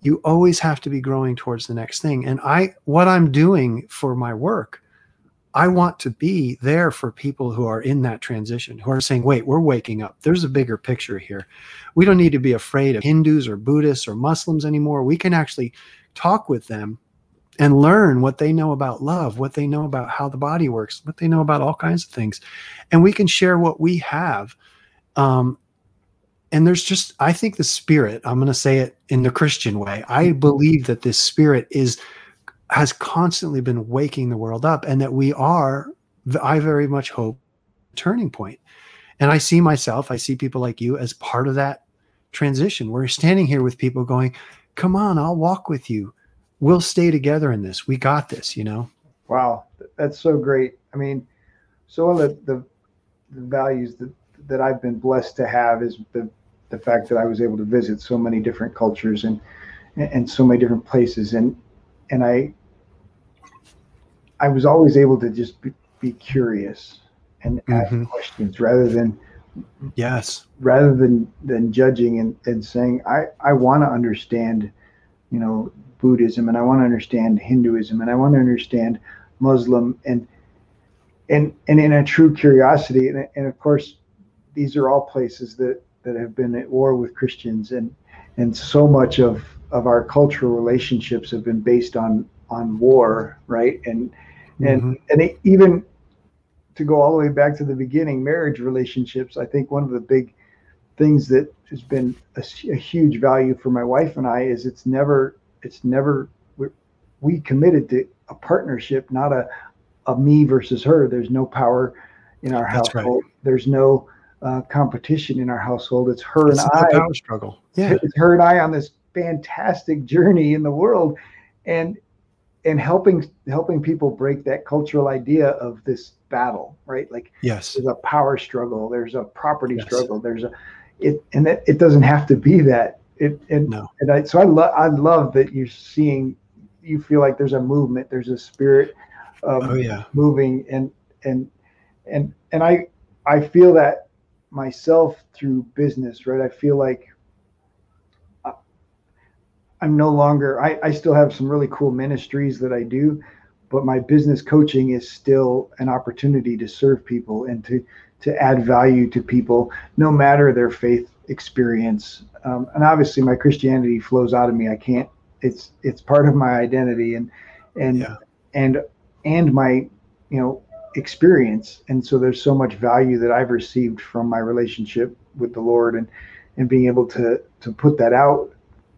you always have to be growing towards the next thing. And I, what I'm doing for my work, I want to be there for people who are in that transition, who are saying, wait, we're waking up. There's a bigger picture here. We don't need to be afraid of Hindus or Buddhists or Muslims anymore. We can actually talk with them and learn what they know about love, what they know about how the body works, what they know about all kinds of things. And we can share what we have um, and there's just, I think the spirit, I'm going to say it in the Christian way. I believe that this spirit is, has constantly been waking the world up and that we are, I very much hope, turning point. And I see myself, I see people like you as part of that transition. We're standing here with people going, come on, I'll walk with you. We'll stay together in this. We got this, you know? Wow. That's so great. I mean, so of the, the, the values that that I've been blessed to have is the the fact that I was able to visit so many different cultures and and so many different places. And and I I was always able to just be, be curious and mm-hmm. ask questions rather than yes. rather than than judging and, and saying I I want to understand you know Buddhism and I want to understand Hinduism and I want to understand Muslim and and and in a true curiosity. And, and of course these are all places that that have been at war with Christians, and and so much of of our cultural relationships have been based on on war, right? And and mm-hmm. and it, even to go all the way back to the beginning, marriage relationships. I think one of the big things that has been a, a huge value for my wife and I is it's never it's never we committed to a partnership, not a a me versus her. There's no power in our That's household. Right. There's no uh, competition in our household. It's her it's and I. Power struggle. Yeah, it's her and I on this fantastic journey in the world, and and helping helping people break that cultural idea of this battle, right? Like yes, there's a power struggle, there's a property yes. struggle, there's a it, and that it doesn't have to be that. It and no. and I so I love I love that you're seeing you feel like there's a movement, there's a spirit um, oh, yeah. moving and and and and I I feel that myself through business, right? I feel like I'm no longer, I, I still have some really cool ministries that I do, but my business coaching is still an opportunity to serve people and to, to add value to people, no matter their faith experience. Um, and obviously my Christianity flows out of me. I can't, it's, it's part of my identity and, and, yeah. and, and my, you know, experience and so there's so much value that i've received from my relationship with the lord and and being able to to put that out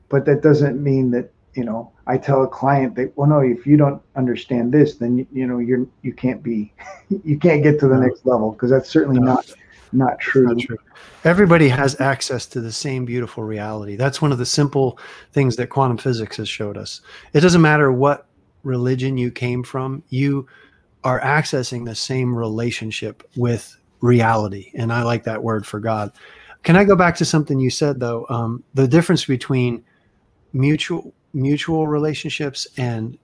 but that doesn't mean that you know i tell a client that well no if you don't understand this then you, you know you're you can't be you can't get to the next level because that's certainly No. not not true Not true. Everybody has access to the same beautiful reality. That's one of the simple things that quantum physics has showed us. It doesn't matter what religion you came from, you are accessing the same relationship with reality. And I like that word for God. Can I go back to something you said though? Um, the difference between mutual mutual relationships and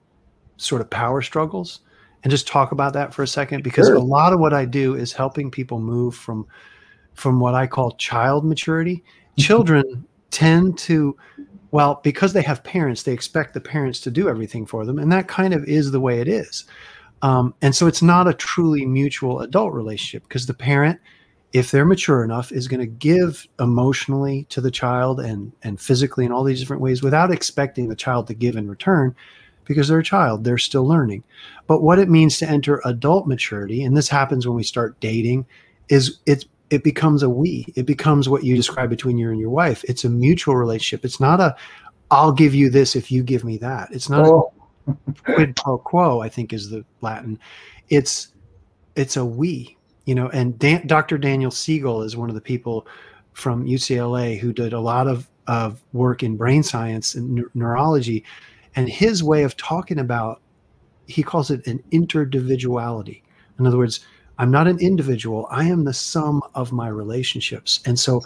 sort of power struggles and just talk about that for a second because Sure. a lot of what I do is helping people move from from what I call child maturity. Children tend to well because they have parents they expect the parents to do everything for them and that kind of is the way it is um, and so it's not a truly mutual adult relationship because the parent if they're mature enough is going to give emotionally to the child and and physically in all these different ways without expecting the child to give in return because they're a child they're still learning. But what it means to enter adult maturity and this happens when we start dating is it's it becomes a we. It becomes what you describe between you and your wife. It's a mutual relationship. It's not a i'll give you this if you give me that. It's not oh, a quid pro quo i think is the latin. It's it's a we you know and Dan, dr daniel siegel is one of the people from ucla who did a lot of, of work in brain science and neu- neurology. And his way of talking about he calls it an interdividuality in other words i'm not an individual i am the sum of my relationships. And so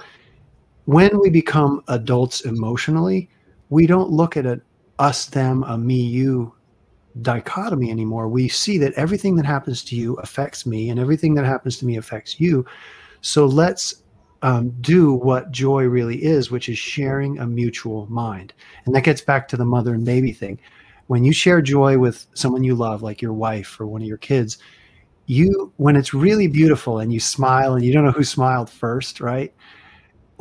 when we become adults emotionally we don't look at a us them a me you dichotomy anymore we see that everything that happens to you affects me and everything that happens to me affects you. So let's um, do what joy really is which is sharing a mutual mind. And that gets back to the mother and baby thing. When you share joy with someone you love like your wife or one of your kids you when it's really beautiful and you smile and you don't know who smiled first right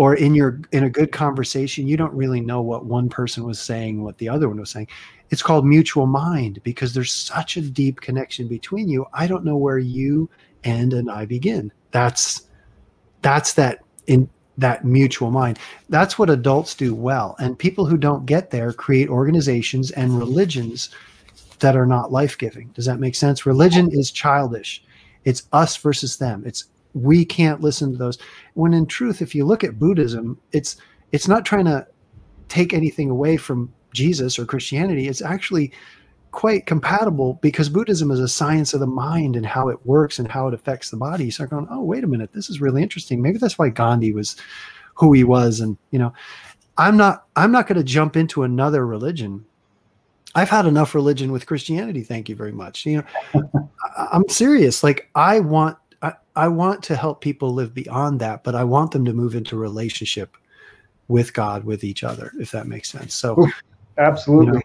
or in your in a good conversation you don't really know what one person was saying what the other one was saying. It's called mutual mind because there's such a deep connection between you. I don't know where you end and i begin. That's that's that in that mutual mind. That's what adults do well. And people who don't get there create organizations and religions that are not life-giving. Does that make sense? Religion is childish. It's us versus them. It's we can't listen to those. When in truth if you look at buddhism it's it's not trying to take anything away from jesus or christianity. It's actually quite compatible because buddhism is a science of the mind and how it works and how it affects the body. So i'm going oh wait a minute this is really interesting. Maybe that's why gandhi was who he was. And you know i'm not i'm not going to jump into another religion. I've had enough religion with christianity thank you very much. You know i'm serious. Like i want I, want to help people live beyond that, but I want them to move into relationship with God, with each other, if that makes sense. So absolutely You know,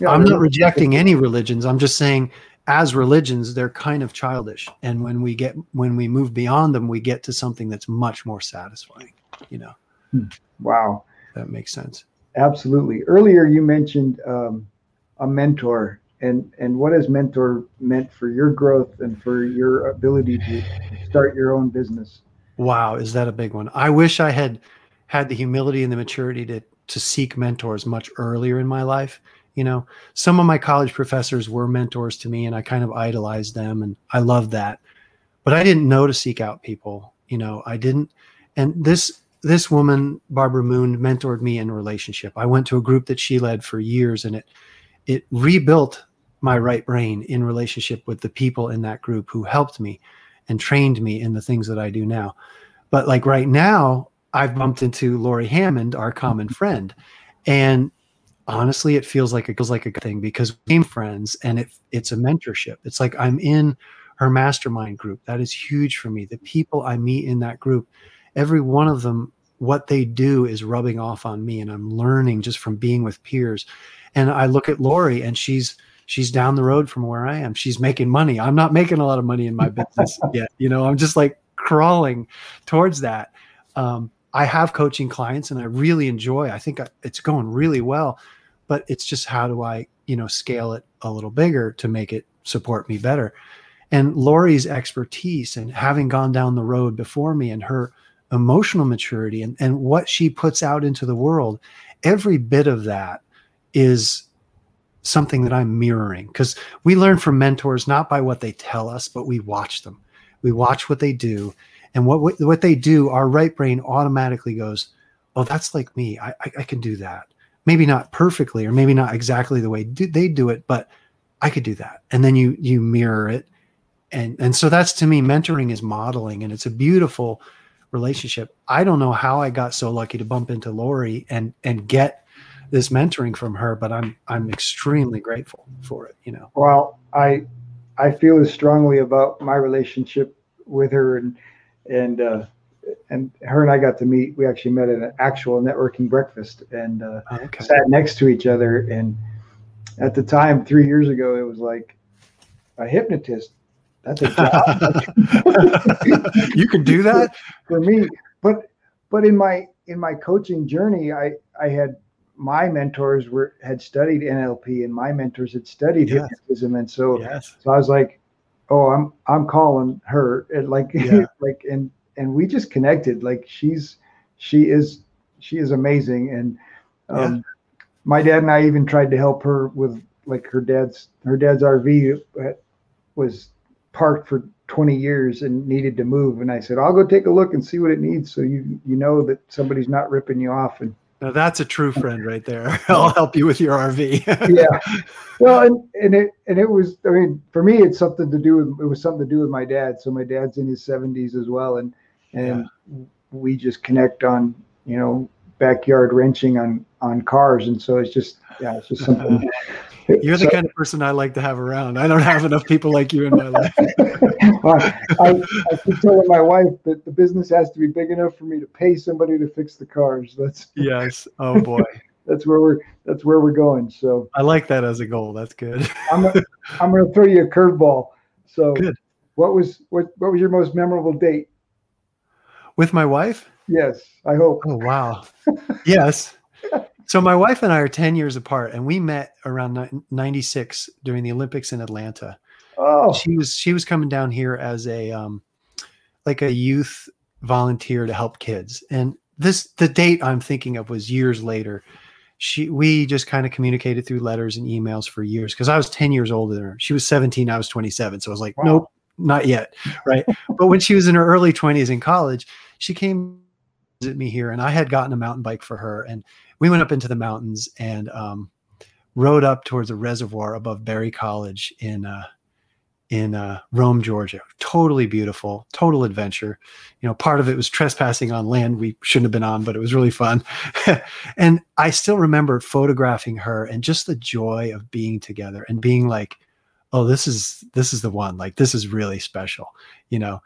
Yeah, I'm not rejecting any religions. I'm just saying, as religions, they're kind of childish. And when we get when we move beyond them, we get to something that's much more satisfying. You know, wow that makes sense. Absolutely. Earlier, you mentioned um, a mentor, and and what has mentor meant for your growth and for your ability to start your own business? Wow, is that a big one? I wish I had had the humility and the maturity to to seek mentors much earlier in my life. You know, some of my college professors were mentors to me and I kind of idolized them and I loved that. But I didn't know to seek out people, you know, I didn't and this this woman Barbara Moon mentored me in relationship. I went to a group that she led for years and it it rebuilt my right brain in relationship with the people in that group who helped me and trained me in the things that I do now. But like right now, I've bumped into Lori Hammond, our common mm-hmm. friend, and honestly, it feels like it feels like a good thing because we became friends, and it it's a mentorship. It's like I'm in her mastermind group. That is huge for me. The people I meet in that group, every one of them, what they do is rubbing off on me, and I'm learning just from being with peers. And I look at Lori, and she's she's down the road from where I am. She's making money. I'm not making a lot of money in my business yet. You know, I'm just like crawling towards that. Um, I have coaching clients and I really enjoy. I think it's going really well, but it's just how do I, you know, scale it a little bigger to make it support me better. And Lori's expertise and having gone down the road before me and her emotional maturity and, and what she puts out into the world, every bit of that is something that I'm mirroring because we learn from mentors not by what they tell us, but we watch them. We watch what they do, and what what they do, our right brain automatically goes, "Oh, that's like me. I I, I can do that. Maybe not perfectly, or maybe not exactly the way they do it, but I could do that." And then you you mirror it, and and so that's to me, mentoring is modeling, and it's a beautiful relationship. I don't know how I got so lucky to bump into Lori and and get this mentoring from her, but I'm I'm extremely grateful for it. You know. Well, I I feel as strongly about my relationship with her and and uh, and her and I got to meet. We actually met at an actual networking breakfast and uh, oh, okay. sat next to each other. And at the time, three years ago, it was like a hypnotist. That's a job. you can do that for me. But but in my in my coaching journey, I I had my mentors were had studied NLP and my mentors had studied yes. hypnotism, and so yes. so I was like, oh, I'm I'm calling her, and like yeah. like and and we just connected. Like she's she is she is amazing, and um, yeah. my dad and I even tried to help her with like her dad's her dad's RV that was parked for 20 years and needed to move and i said i'll go take a look and see what it needs so you you know that somebody's not ripping you off and now that's a true friend right there. I'll help you with your RV. yeah. Well, and, and it and it was I mean for me it's something to do with it was something to do with my dad. So my dad's in his 70s as well and and yeah. we just connect on, you know, backyard wrenching on on cars and so it's just yeah, it's just something You're the so, kind of person I like to have around. I don't have enough people like you in my life. I, I keep telling my wife that the business has to be big enough for me to pay somebody to fix the cars. That's yes. Oh boy. that's where we're that's where we're going. So I like that as a goal. That's good. I'm a, I'm going to throw you a curveball. So good. What was what what was your most memorable date? With my wife? Yes, I hope. Oh wow. yes. So my wife and I are 10 years apart and we met around 96 during the Olympics in Atlanta. Oh. She was she was coming down here as a um like a youth volunteer to help kids. And this the date I'm thinking of was years later. She we just kind of communicated through letters and emails for years because I was 10 years older than her. She was 17, I was 27. So I was like, wow. nope, not yet. Right. but when she was in her early 20s in college, she came visit me here and I had gotten a mountain bike for her and we went up into the mountains and um, rode up towards a reservoir above Berry College in uh, in uh, Rome, Georgia. Totally beautiful, total adventure. You know, part of it was trespassing on land we shouldn't have been on, but it was really fun. and I still remember photographing her and just the joy of being together and being like, "Oh, this is this is the one. Like this is really special," you know.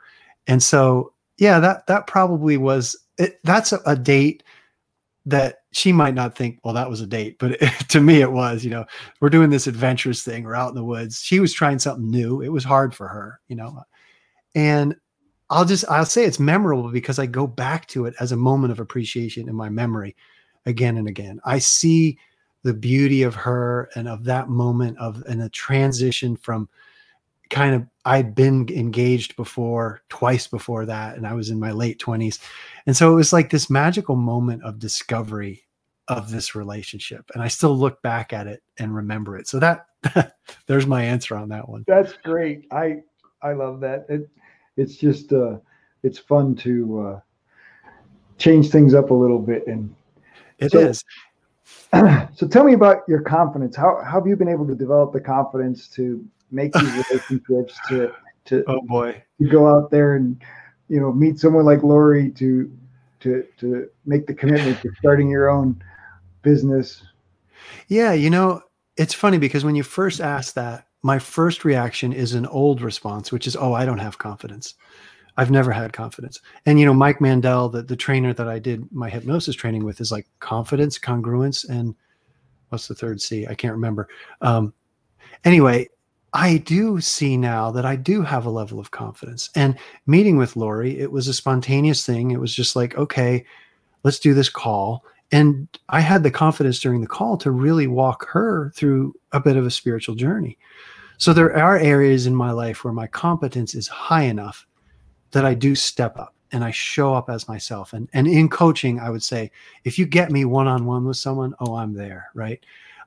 And so, yeah, that that probably was it, that's a, a date that she might not think, well, that was a date, but it, to me it was, you know, we're doing this adventurous thing. We're out in the woods. She was trying something new. It was hard for her, you know, and I'll just, I'll say it's memorable because I go back to it as a moment of appreciation in my memory again and again. I see the beauty of her and of that moment of, and a transition from kind of I'd been engaged before twice before that and I was in my late 20s. And so it was like this magical moment of discovery of this relationship and I still look back at it and remember it. So that there's my answer on that one. That's great. I I love that. It it's just uh it's fun to uh change things up a little bit and it so, is. so tell me about your confidence. How, how have you been able to develop the confidence to make these relationships to to oh boy to go out there and you know meet someone like Lori to to to make the commitment to starting your own business. Yeah, you know, it's funny because when you first ask that, my first reaction is an old response, which is, "Oh, I don't have confidence." I've never had confidence. And you know, Mike Mandel, the, the trainer that I did my hypnosis training with, is like confidence, congruence, and what's the third C? I can't remember. Um, anyway, I do see now that I do have a level of confidence. And meeting with Lori, it was a spontaneous thing. It was just like, okay, let's do this call. And I had the confidence during the call to really walk her through a bit of a spiritual journey. So there are areas in my life where my competence is high enough that I do step up and I show up as myself. And and in coaching, I would say, if you get me one on one with someone, oh, I'm there, right?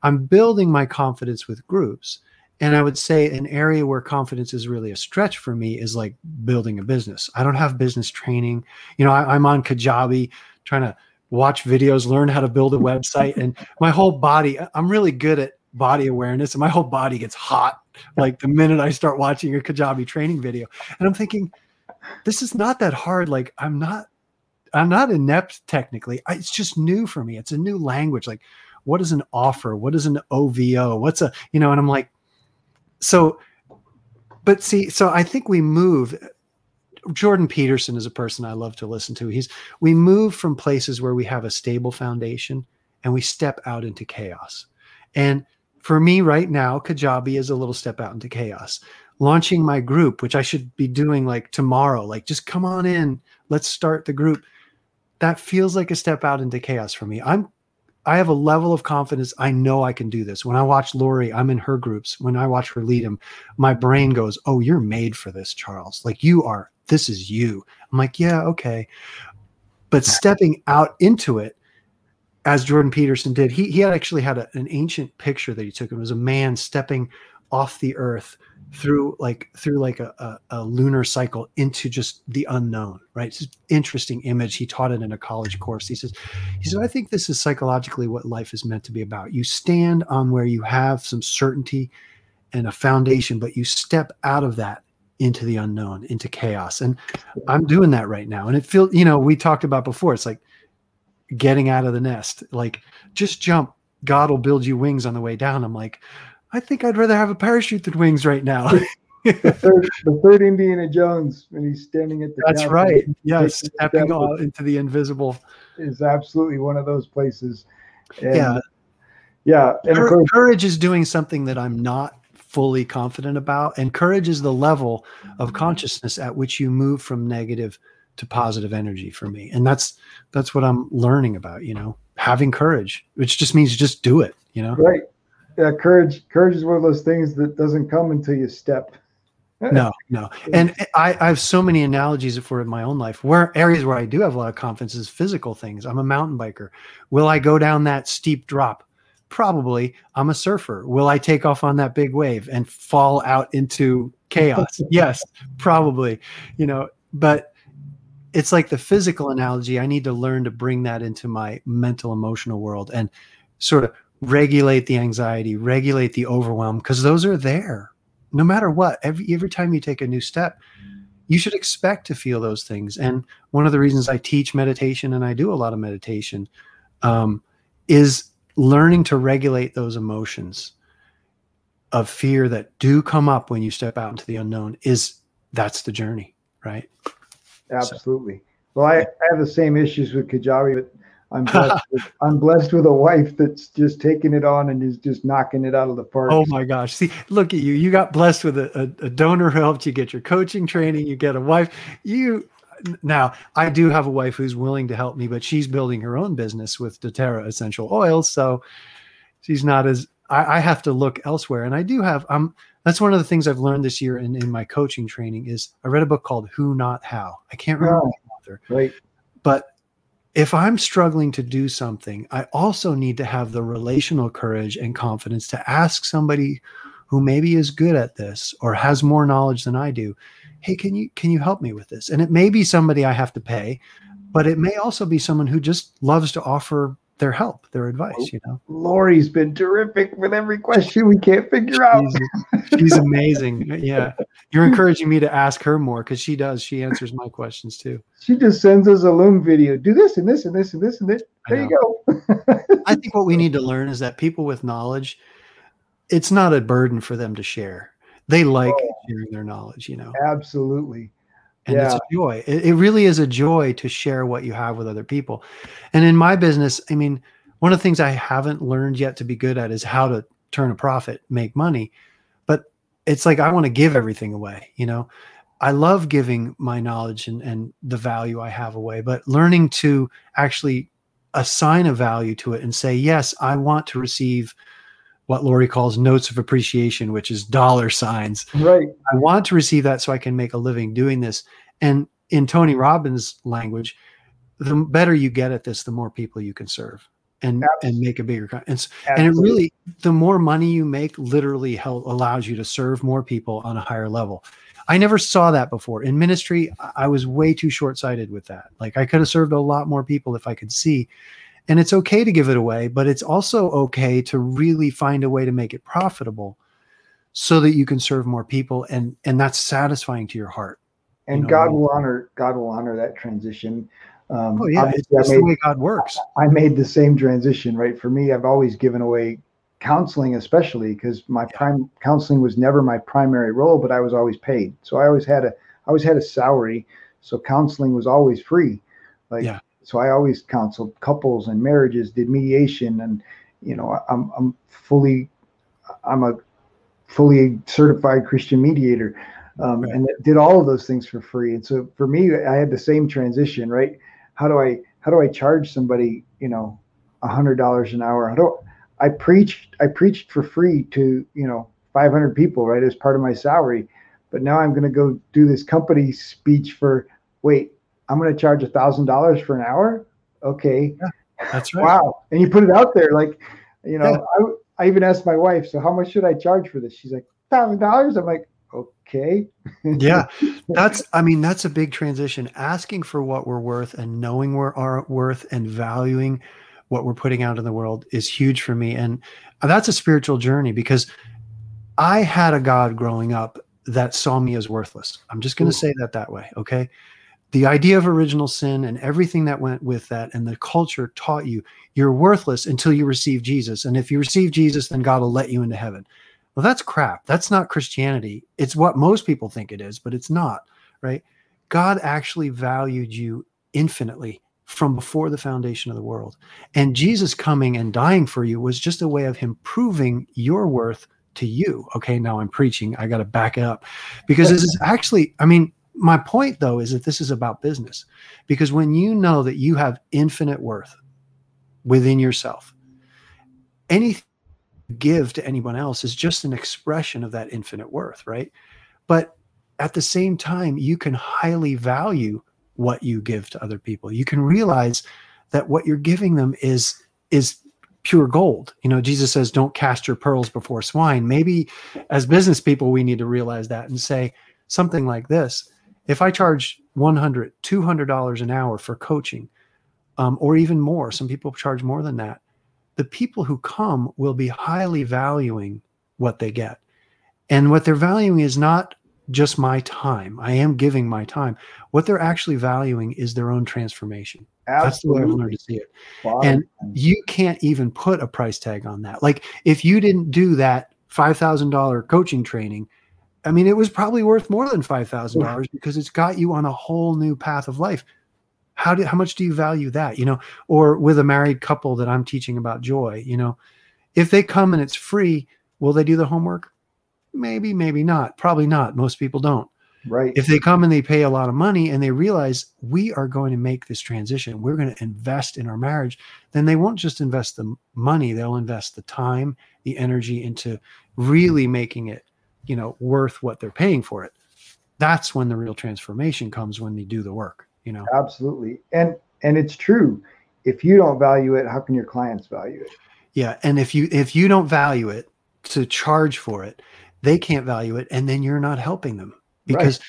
I'm building my confidence with groups. And I would say an area where confidence is really a stretch for me is like building a business. I don't have business training. You know, I, I'm on Kajabi trying to watch videos, learn how to build a website, and my whole body, I'm really good at body awareness, and my whole body gets hot like the minute I start watching a Kajabi training video. And I'm thinking, this is not that hard. Like I'm not, I'm not inept technically. I, it's just new for me. It's a new language. Like, what is an offer? What is an OVO? What's a, you know, and I'm like, so, but see, so I think we move. Jordan Peterson is a person I love to listen to. He's, we move from places where we have a stable foundation and we step out into chaos. And for me right now, Kajabi is a little step out into chaos. Launching my group, which I should be doing like tomorrow, like just come on in, let's start the group. That feels like a step out into chaos for me. I'm I have a level of confidence. I know I can do this. When I watch Lori, I'm in her groups. When I watch her lead them, my brain goes, Oh, you're made for this, Charles. Like you are, this is you. I'm like, Yeah, okay. But stepping out into it, as Jordan Peterson did, he, he had actually had a, an ancient picture that he took. It was a man stepping off the earth through like through like a, a, a, lunar cycle into just the unknown right? It's an interesting image. He taught it in a college course. He says he said i think this is psychologically what life is meant to be about. You stand on where you have some certainty and a foundation but you step out of that into the unknown into chaos. And i'm doing that right now. And it feels you know we talked about before it's like getting out of the nest. Like just jump. God will build you wings on the way down. I'm like I think I'd rather have a parachute than wings right now. the, third, the third Indiana Jones when he's standing at the. That's right. Yes, stepping out into the invisible is absolutely one of those places. And, yeah, yeah. And course, courage is doing something that I'm not fully confident about, and courage is the level of consciousness at which you move from negative to positive energy for me, and that's that's what I'm learning about. You know, having courage, which just means just do it. You know, right yeah, courage courage is one of those things that doesn't come until you step. no, no. And I, I have so many analogies for it in my own life. Where areas where I do have a lot of confidence is physical things. I'm a mountain biker. Will I go down that steep drop? Probably. I'm a surfer. Will I take off on that big wave and fall out into chaos? yes, probably. You know, but it's like the physical analogy. I need to learn to bring that into my mental, emotional world and sort of regulate the anxiety, regulate the overwhelm, because those are there no matter what. Every every time you take a new step, you should expect to feel those things. And one of the reasons I teach meditation and I do a lot of meditation um, is learning to regulate those emotions of fear that do come up when you step out into the unknown. Is that's the journey, right? Absolutely. So, well, I, I, have the same issues with Kajabi, but I'm blessed, with, I'm blessed with a wife that's just taking it on and is just knocking it out of the park. Oh my gosh. See, look at you. You got blessed with a, a, a donor who helped you get your coaching training. You get a wife. You now I do have a wife who's willing to help me, but she's building her own business with doTERRA essential oils. So she's not as I, I have to look elsewhere. And I do have um that's one of the things I've learned this year in, in my coaching training is I read a book called Who Not How. I can't remember oh, the author. Right. But if I'm struggling to do something, I also need to have the relational courage and confidence to ask somebody who maybe is good at this or has more knowledge than I do, "Hey, can you can you help me with this?" And it may be somebody I have to pay, but it may also be someone who just loves to offer their help, their advice, oh, you know. Lori's been terrific with every question we can't figure out. She's, she's amazing. Uh, yeah. You're encouraging me to ask her more because she does. She answers my questions too. She just sends us a loom video. Do this and this and this and this and this. There you go. I think what we need to learn is that people with knowledge, it's not a burden for them to share. They like oh, sharing their knowledge, you know. Absolutely and yeah. it's a joy. It, it, really is a joy to share what you have with other people. And in my business i mean one of the things i haven't learned yet to be good at is how to turn a profit make money. But it's like i want to give everything away you know? I love giving my knowledge and, and the value i have away but learning to actually assign a value to it and say yes i want to receive what Lori calls notes of appreciation, which is dollar signs. Right. I want to receive that so I can make a living doing this. And in Tony Robbins' language, the better you get at this, the more people you can serve and and make a bigger and, and it really the more money you make literally help allows you to serve more people on a higher level i never saw that before in ministry i was way too short-sighted with that like i could have served a lot more people if i could see and it's okay to give it away but it's also okay to really find a way to make it profitable so that you can serve more people and and that's satisfying to your heart and you know, god will honor god will honor that transition um, oh yeah, it's, it's made, the way God works. I made the same transition, right? For me, I've always given away counseling, especially because my yeah. prime counseling was never my primary role, but I was always paid. So I always had a, I always had a salary. So counseling was always free. Like, yeah. So I always counseled couples and marriages, did mediation, and you know, I'm I'm fully, I'm a fully certified Christian mediator. Um, and did all of those things for free. And so for me, I had the same transition, right? how do I how do I charge somebody you know a hundred dollars an hour? How do I preached I preached for free to you know 500 people right as part of my salary, but now I'm going to go do this company speech for wait I'm going to charge a thousand dollars for an hour. Okay, yeah, that's right. wow, and you put it out there like you know yeah. I I even asked my wife, so how much should I charge for this? She's like thousand dollars. I'm like okay. yeah, that's, I mean, that's a big transition. Asking for what we're worth and knowing we're our worth and valuing what we're putting out in the world is huge for me. And that's a spiritual journey because I had a God growing up that saw me as worthless. I'm just going to say that that way. Okay. The idea of original sin and everything that went with that and the culture taught you you're worthless until you receive Jesus. And if you receive Jesus, then God will let you into heaven. Well, that's crap. That's not Christianity. It's what most people think it is, but it's not, right? God actually valued you infinitely from before the foundation of the world. And Jesus coming and dying for you was just a way of him proving your worth to you. Okay, now I'm preaching. I got to back it up because this is actually, I mean, my point though is that this is about business because when you know that you have infinite worth within yourself, anything give to anyone else is just an expression of that infinite worth, right? But at the same time, you can highly value what you give to other people. You can realize that what you're giving them is is pure gold. You know, Jesus says, "Don't cast your pearls before swine." Maybe as business people, we need to realize that and say something like this: If I charge 100 200 dollars an hour for coaching, um, or even more, some people charge more than that the people who come will be highly valuing what they get. And what they're valuing is not just my time. I am giving my time. What they're actually valuing is their own transformation. Absolutely. That's the way I've learned to see it. Wow. And you can't even put a price tag on that. Like if you didn't do that $5,000 coaching training, I mean, it was probably worth more than $5,000 because it's got you on a whole new path of life. How do how much do you value that you know? Or with a married couple that i'm teaching about joy you know? If they come and it's free will they do the homework? Maybe maybe not. Probably not. Most people don't. Right. If they come and they pay a lot of money and they realize we are going to make this transition we're going to invest in our marriage then they won't just invest the money they'll invest the time the energy into really making it you know worth what they're paying for it. That's when the real transformation comes when they do the work you know? Absolutely. And and it's true. If you don't value it how can your clients value it? Yeah and if you if you don't value it to charge for it they can't value it and then you're not helping them. Because right.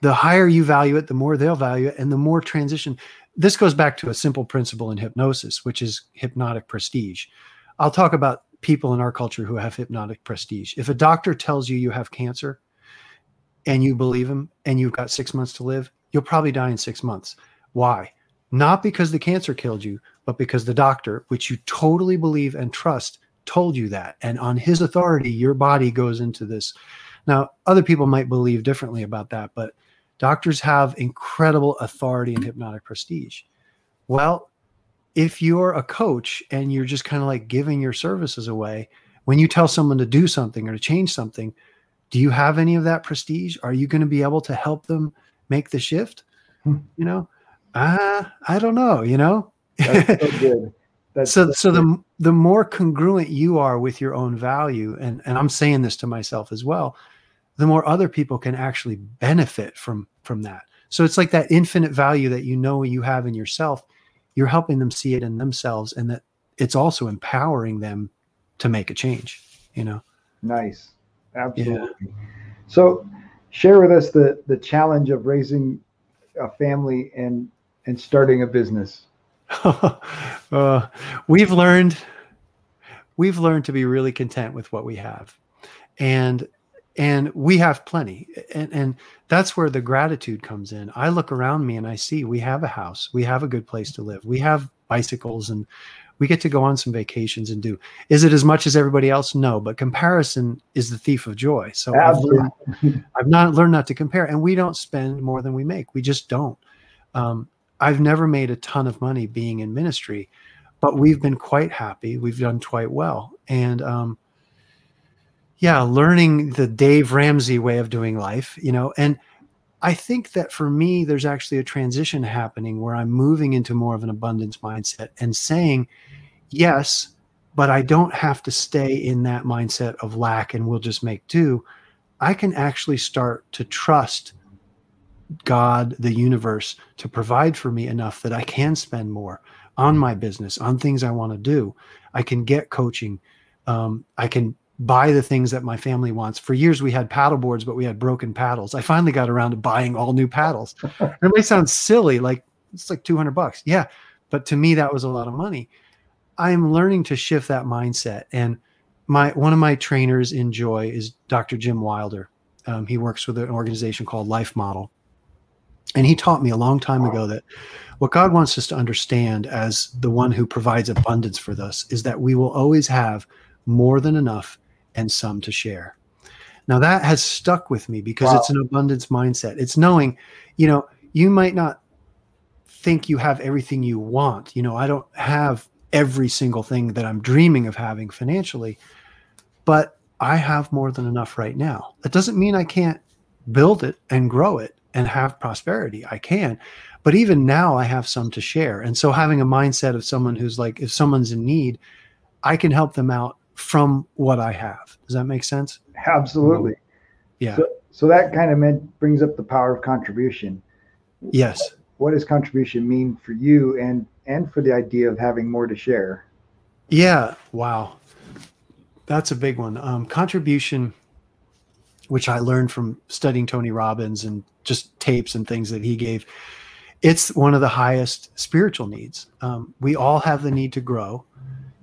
the higher you value it the more they'll value it and the more transition. This goes back to a simple principle in hypnosis which is hypnotic prestige. I'll talk about people in our culture who have hypnotic prestige if a doctor tells you you have cancer and you believe him and you've got six months to live you'll probably die in six months. Why? Not because the cancer killed you, but because the doctor, which you totally believe and trust, told you that. And on his authority, your body goes into this. Now, other people might believe differently about that, but doctors have incredible authority and hypnotic prestige. Well, if you're a coach and you're just kind of like giving your services away, when you tell someone to do something or to change something, do you have any of that prestige? Are you going to be able to help them make the shift? Hmm. You know, uh, I don't know. You know, that's so good. That's, so that's so good. the the more congruent you are with your own value, and and I'm saying this to myself as well, the more other people can actually benefit from from that. So it's like that infinite value that you know you have in yourself. You're helping them see it in themselves, and that it's also empowering them to make a change. You know. Nice. Absolutely. Yeah. So, share with us the the challenge of raising a family and and starting a business. uh, we've learned we've learned to be really content with what we have, and and we have plenty and, and that's where the gratitude comes in. I look around me and i see we have a house we have a good place to live we have bicycles and we get to go on some vacations and do. Is it as much as everybody else? No but comparison is the thief of joy. So I've, learned, I've, not learned not to compare and we don't spend more than we make. We just don't. Um, i've never made a ton of money being in ministry but we've been quite happy. We've done quite well. And um, yeah, learning the Dave Ramsey way of doing life, you know, and I think that for me, there's actually a transition happening where I'm moving into more of an abundance mindset and saying, yes, but I don't have to stay in that mindset of lack and we'll just make do. I can actually start to trust God, the universe, to provide for me enough that I can spend more on my business, on things I want to do. I can get coaching. Um, I can buy the things that my family wants. For years, we had paddle boards, but we had broken paddles. I finally got around to buying all new paddles. and it may sound silly, like it's like 200 bucks. Yeah. But to me, that was a lot of money. I'm learning to shift that mindset. And my one of my trainers in joy is Dr. Jim Wilder. Um, he works with an organization called Life Model. And he taught me a long time ago that what God wants us to understand as the one who provides abundance for us is that we will always have more than enough and some to share. Now that has stuck with me because wow. it's an abundance mindset. It's knowing, you know, you might not think you have everything you want. You know, I don't have every single thing that I'm dreaming of having financially, but I have more than enough right now. That doesn't mean I can't build it and grow it and have prosperity. I can. But even now I have some to share. And so having a mindset of someone who's like if someone's in need, I can help them out from what I have. Does that make sense? Absolutely. Yeah. So, so that kind of meant, brings up the power of contribution. Yes. What does contribution mean for you and and for the idea of having more to share? Yeah. Wow. That's a big one. Um, contribution, which I learned from studying Tony Robbins and just tapes and things that he gave. It's one of the highest spiritual needs. Um, we all have the need to grow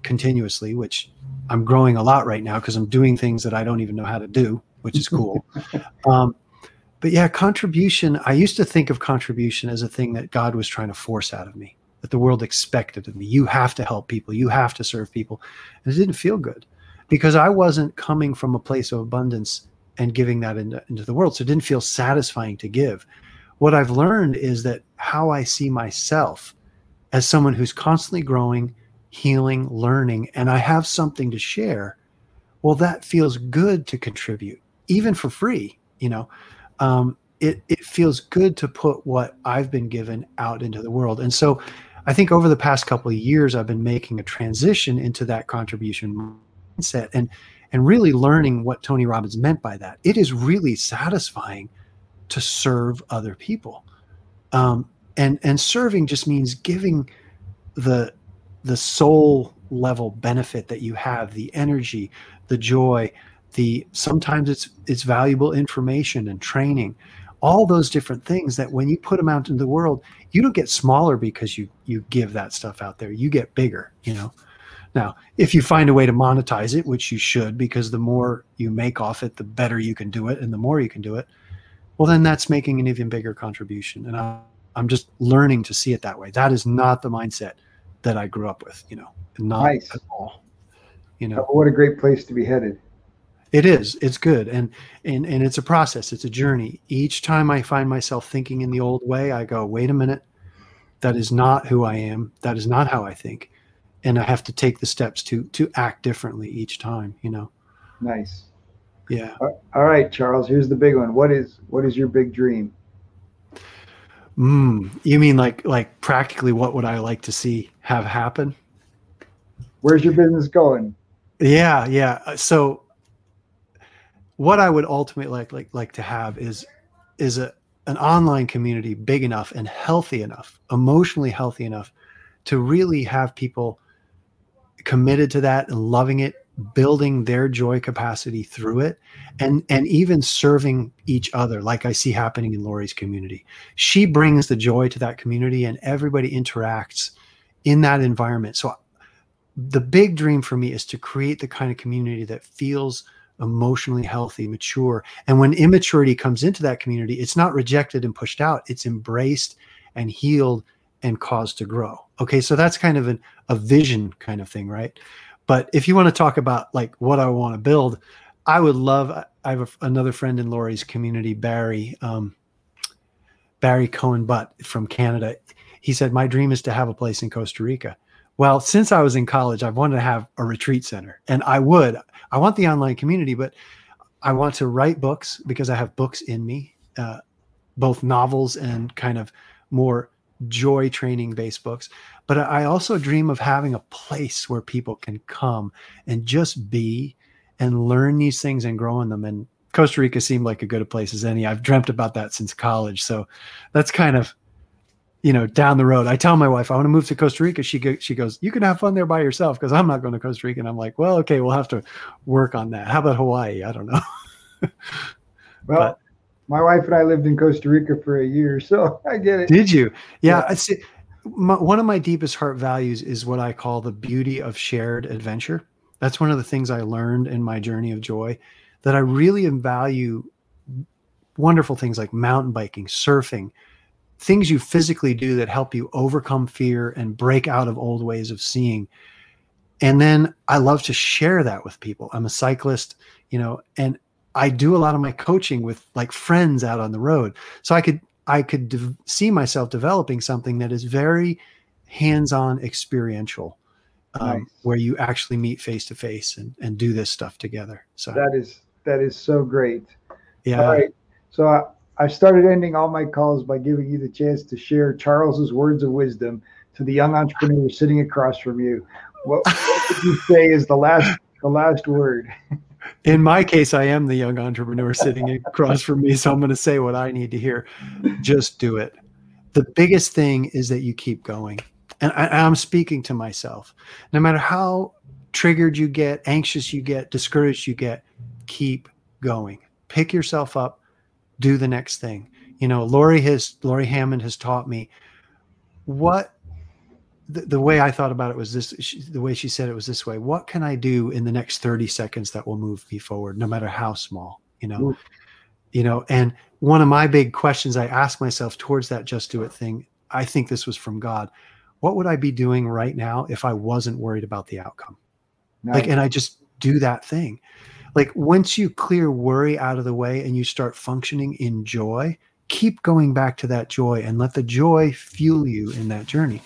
continuously, which I'm growing a lot right now because I'm doing things that I don't even know how to do, which is cool. um, but yeah, contribution. I used to think of contribution as a thing that God was trying to force out of me, that the world expected of me. You have to help people, you have to serve people. And it didn't feel good because I wasn't coming from a place of abundance and giving that into, into the world. So it didn't feel satisfying to give. What I've learned is that how I see myself as someone who's constantly growing healing, learning, and I have something to share, well, that feels good to contribute, even for free. You know, um, it it feels good to put what I've been given out into the world, and so I think over the past couple of years, I've been making a transition into that contribution mindset and and really learning what Tony Robbins meant by that. It is really satisfying to serve other people, um, and and serving just means giving the the soul level benefit that you have the energy the joy the sometimes it's it's valuable information and training all those different things that when you put them out into the world you don't get smaller because you you give that stuff out there. You get bigger you know? Now if you find a way to monetize it which you should because the more you make off it the better you can do it and the more you can do it well then that's making an even bigger contribution. And I, i'm just learning to see it that way. That is not the mindset that I grew up with, you know, not nice. at all. You know, what a great place to be headed. It is. It's good. And and and it's a process. It's a journey. Each time I find myself thinking in the old way, I go, "Wait a minute. That is not who I am. That is not how I think." And I have to take the steps to to act differently each time, you know. Nice. Yeah. All right, Charles, here's the big one. What is what is your big dream? Mm, you mean like like practically what would I like to see have happen? Where's your business going? Yeah, yeah. Uh, so what I would ultimately like like like to have is is a an online community big enough and healthy enough, emotionally healthy enough to really have people committed to that and loving it building their joy capacity through it and and even serving each other like i see happening in lori's community. She brings the joy to that community and everybody interacts in that environment. So the big dream for me is to create the kind of community that feels emotionally healthy mature. And when immaturity comes into that community it's not rejected and pushed out. It's embraced and healed and caused to grow. Okay so that's kind of an, a vision kind of thing right but if you want to talk about like what I want to build, I would love. I have a, another friend in Lori's community, Barry, um, Barry Cohen Butt from Canada. He said, My dream is to have a place in Costa Rica. Well, since I was in college, I've wanted to have a retreat center, and I would. I want the online community, but I want to write books because I have books in me, uh, both novels and kind of more joy training based books. But I also dream of having a place where people can come and just be and learn these things and grow in them. And Costa Rica seemed like a good a place as any. I've dreamt about that since college. So that's kind of, you know, down the road. I tell my wife I want to move to Costa Rica. She go, she goes, you can have fun there by yourself because I'm not going to Costa Rica. And I'm like, well, okay, we'll have to work on that. How about Hawaii? I don't know. well, but, my wife and I lived in Costa Rica for a year, so I get it. Did you? Yeah, yeah. I see my, one of my deepest heart values is what I call the beauty of shared adventure. That's one of the things I learned in my journey of joy that I really value wonderful things like mountain biking, surfing, things you physically do that help you overcome fear and break out of old ways of seeing. And then I love to share that with people. I'm a cyclist, you know, and I do a lot of my coaching with like friends out on the road. So I could I could de- see myself developing something that is very hands-on experiential, um, nice. where you actually meet face to face and and do this stuff together. So that is that is so great. Yeah. All right. So I, I started ending all my calls by giving you the chance to share Charles's words of wisdom to the young entrepreneur sitting across from you. What, what would you say is the last the last word? in my case, I am the young entrepreneur sitting across from me. So I'm going to say what I need to hear. Just do it. The biggest thing is that you keep going. And I, I'm speaking to myself. No matter how triggered you get, anxious you get, discouraged you get, keep going. Pick yourself up, do the next thing. You know, Lori has Lori Hammond has taught me what the, the way I thought about it was this she, the way she said it was this way what can I do in the next 30 seconds that will move me forward no matter how small? You know? Ooh. you know and one of my big questions I ask myself towards that just do it thing I think this was from God what would I be doing right now if I wasn't worried about the outcome? Nice. like and I just do that thing. Like once you clear worry out of the way and you start functioning in joy keep going back to that joy and let the joy fuel you in that journey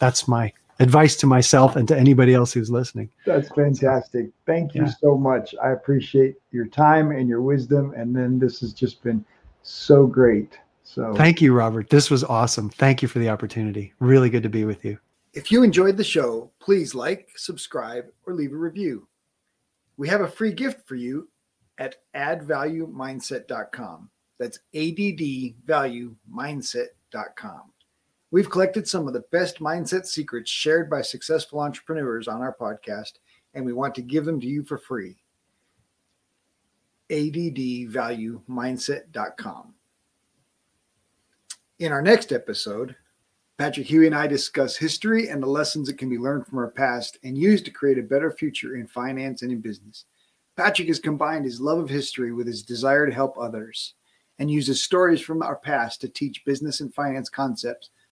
that's my advice to myself and to anybody else who's listening. That's fantastic. Thank you yeah. so much. I appreciate your time and your wisdom. And then this has just been so great. So thank you, Robert. This was awesome. Thank you for the opportunity. Really good to be with you. If you enjoyed the show, please like, subscribe, or leave a review. We have a free gift for you at addvaluemindset.com. That's addvaluemindset.com. We've collected some of the best mindset secrets shared by successful entrepreneurs on our podcast, and we want to give them to you for free. ADDValueMindset.com. In our next episode, Patrick Huey and I discuss history and the lessons that can be learned from our past and used to create a better future in finance and in business. Patrick has combined his love of history with his desire to help others and uses stories from our past to teach business and finance concepts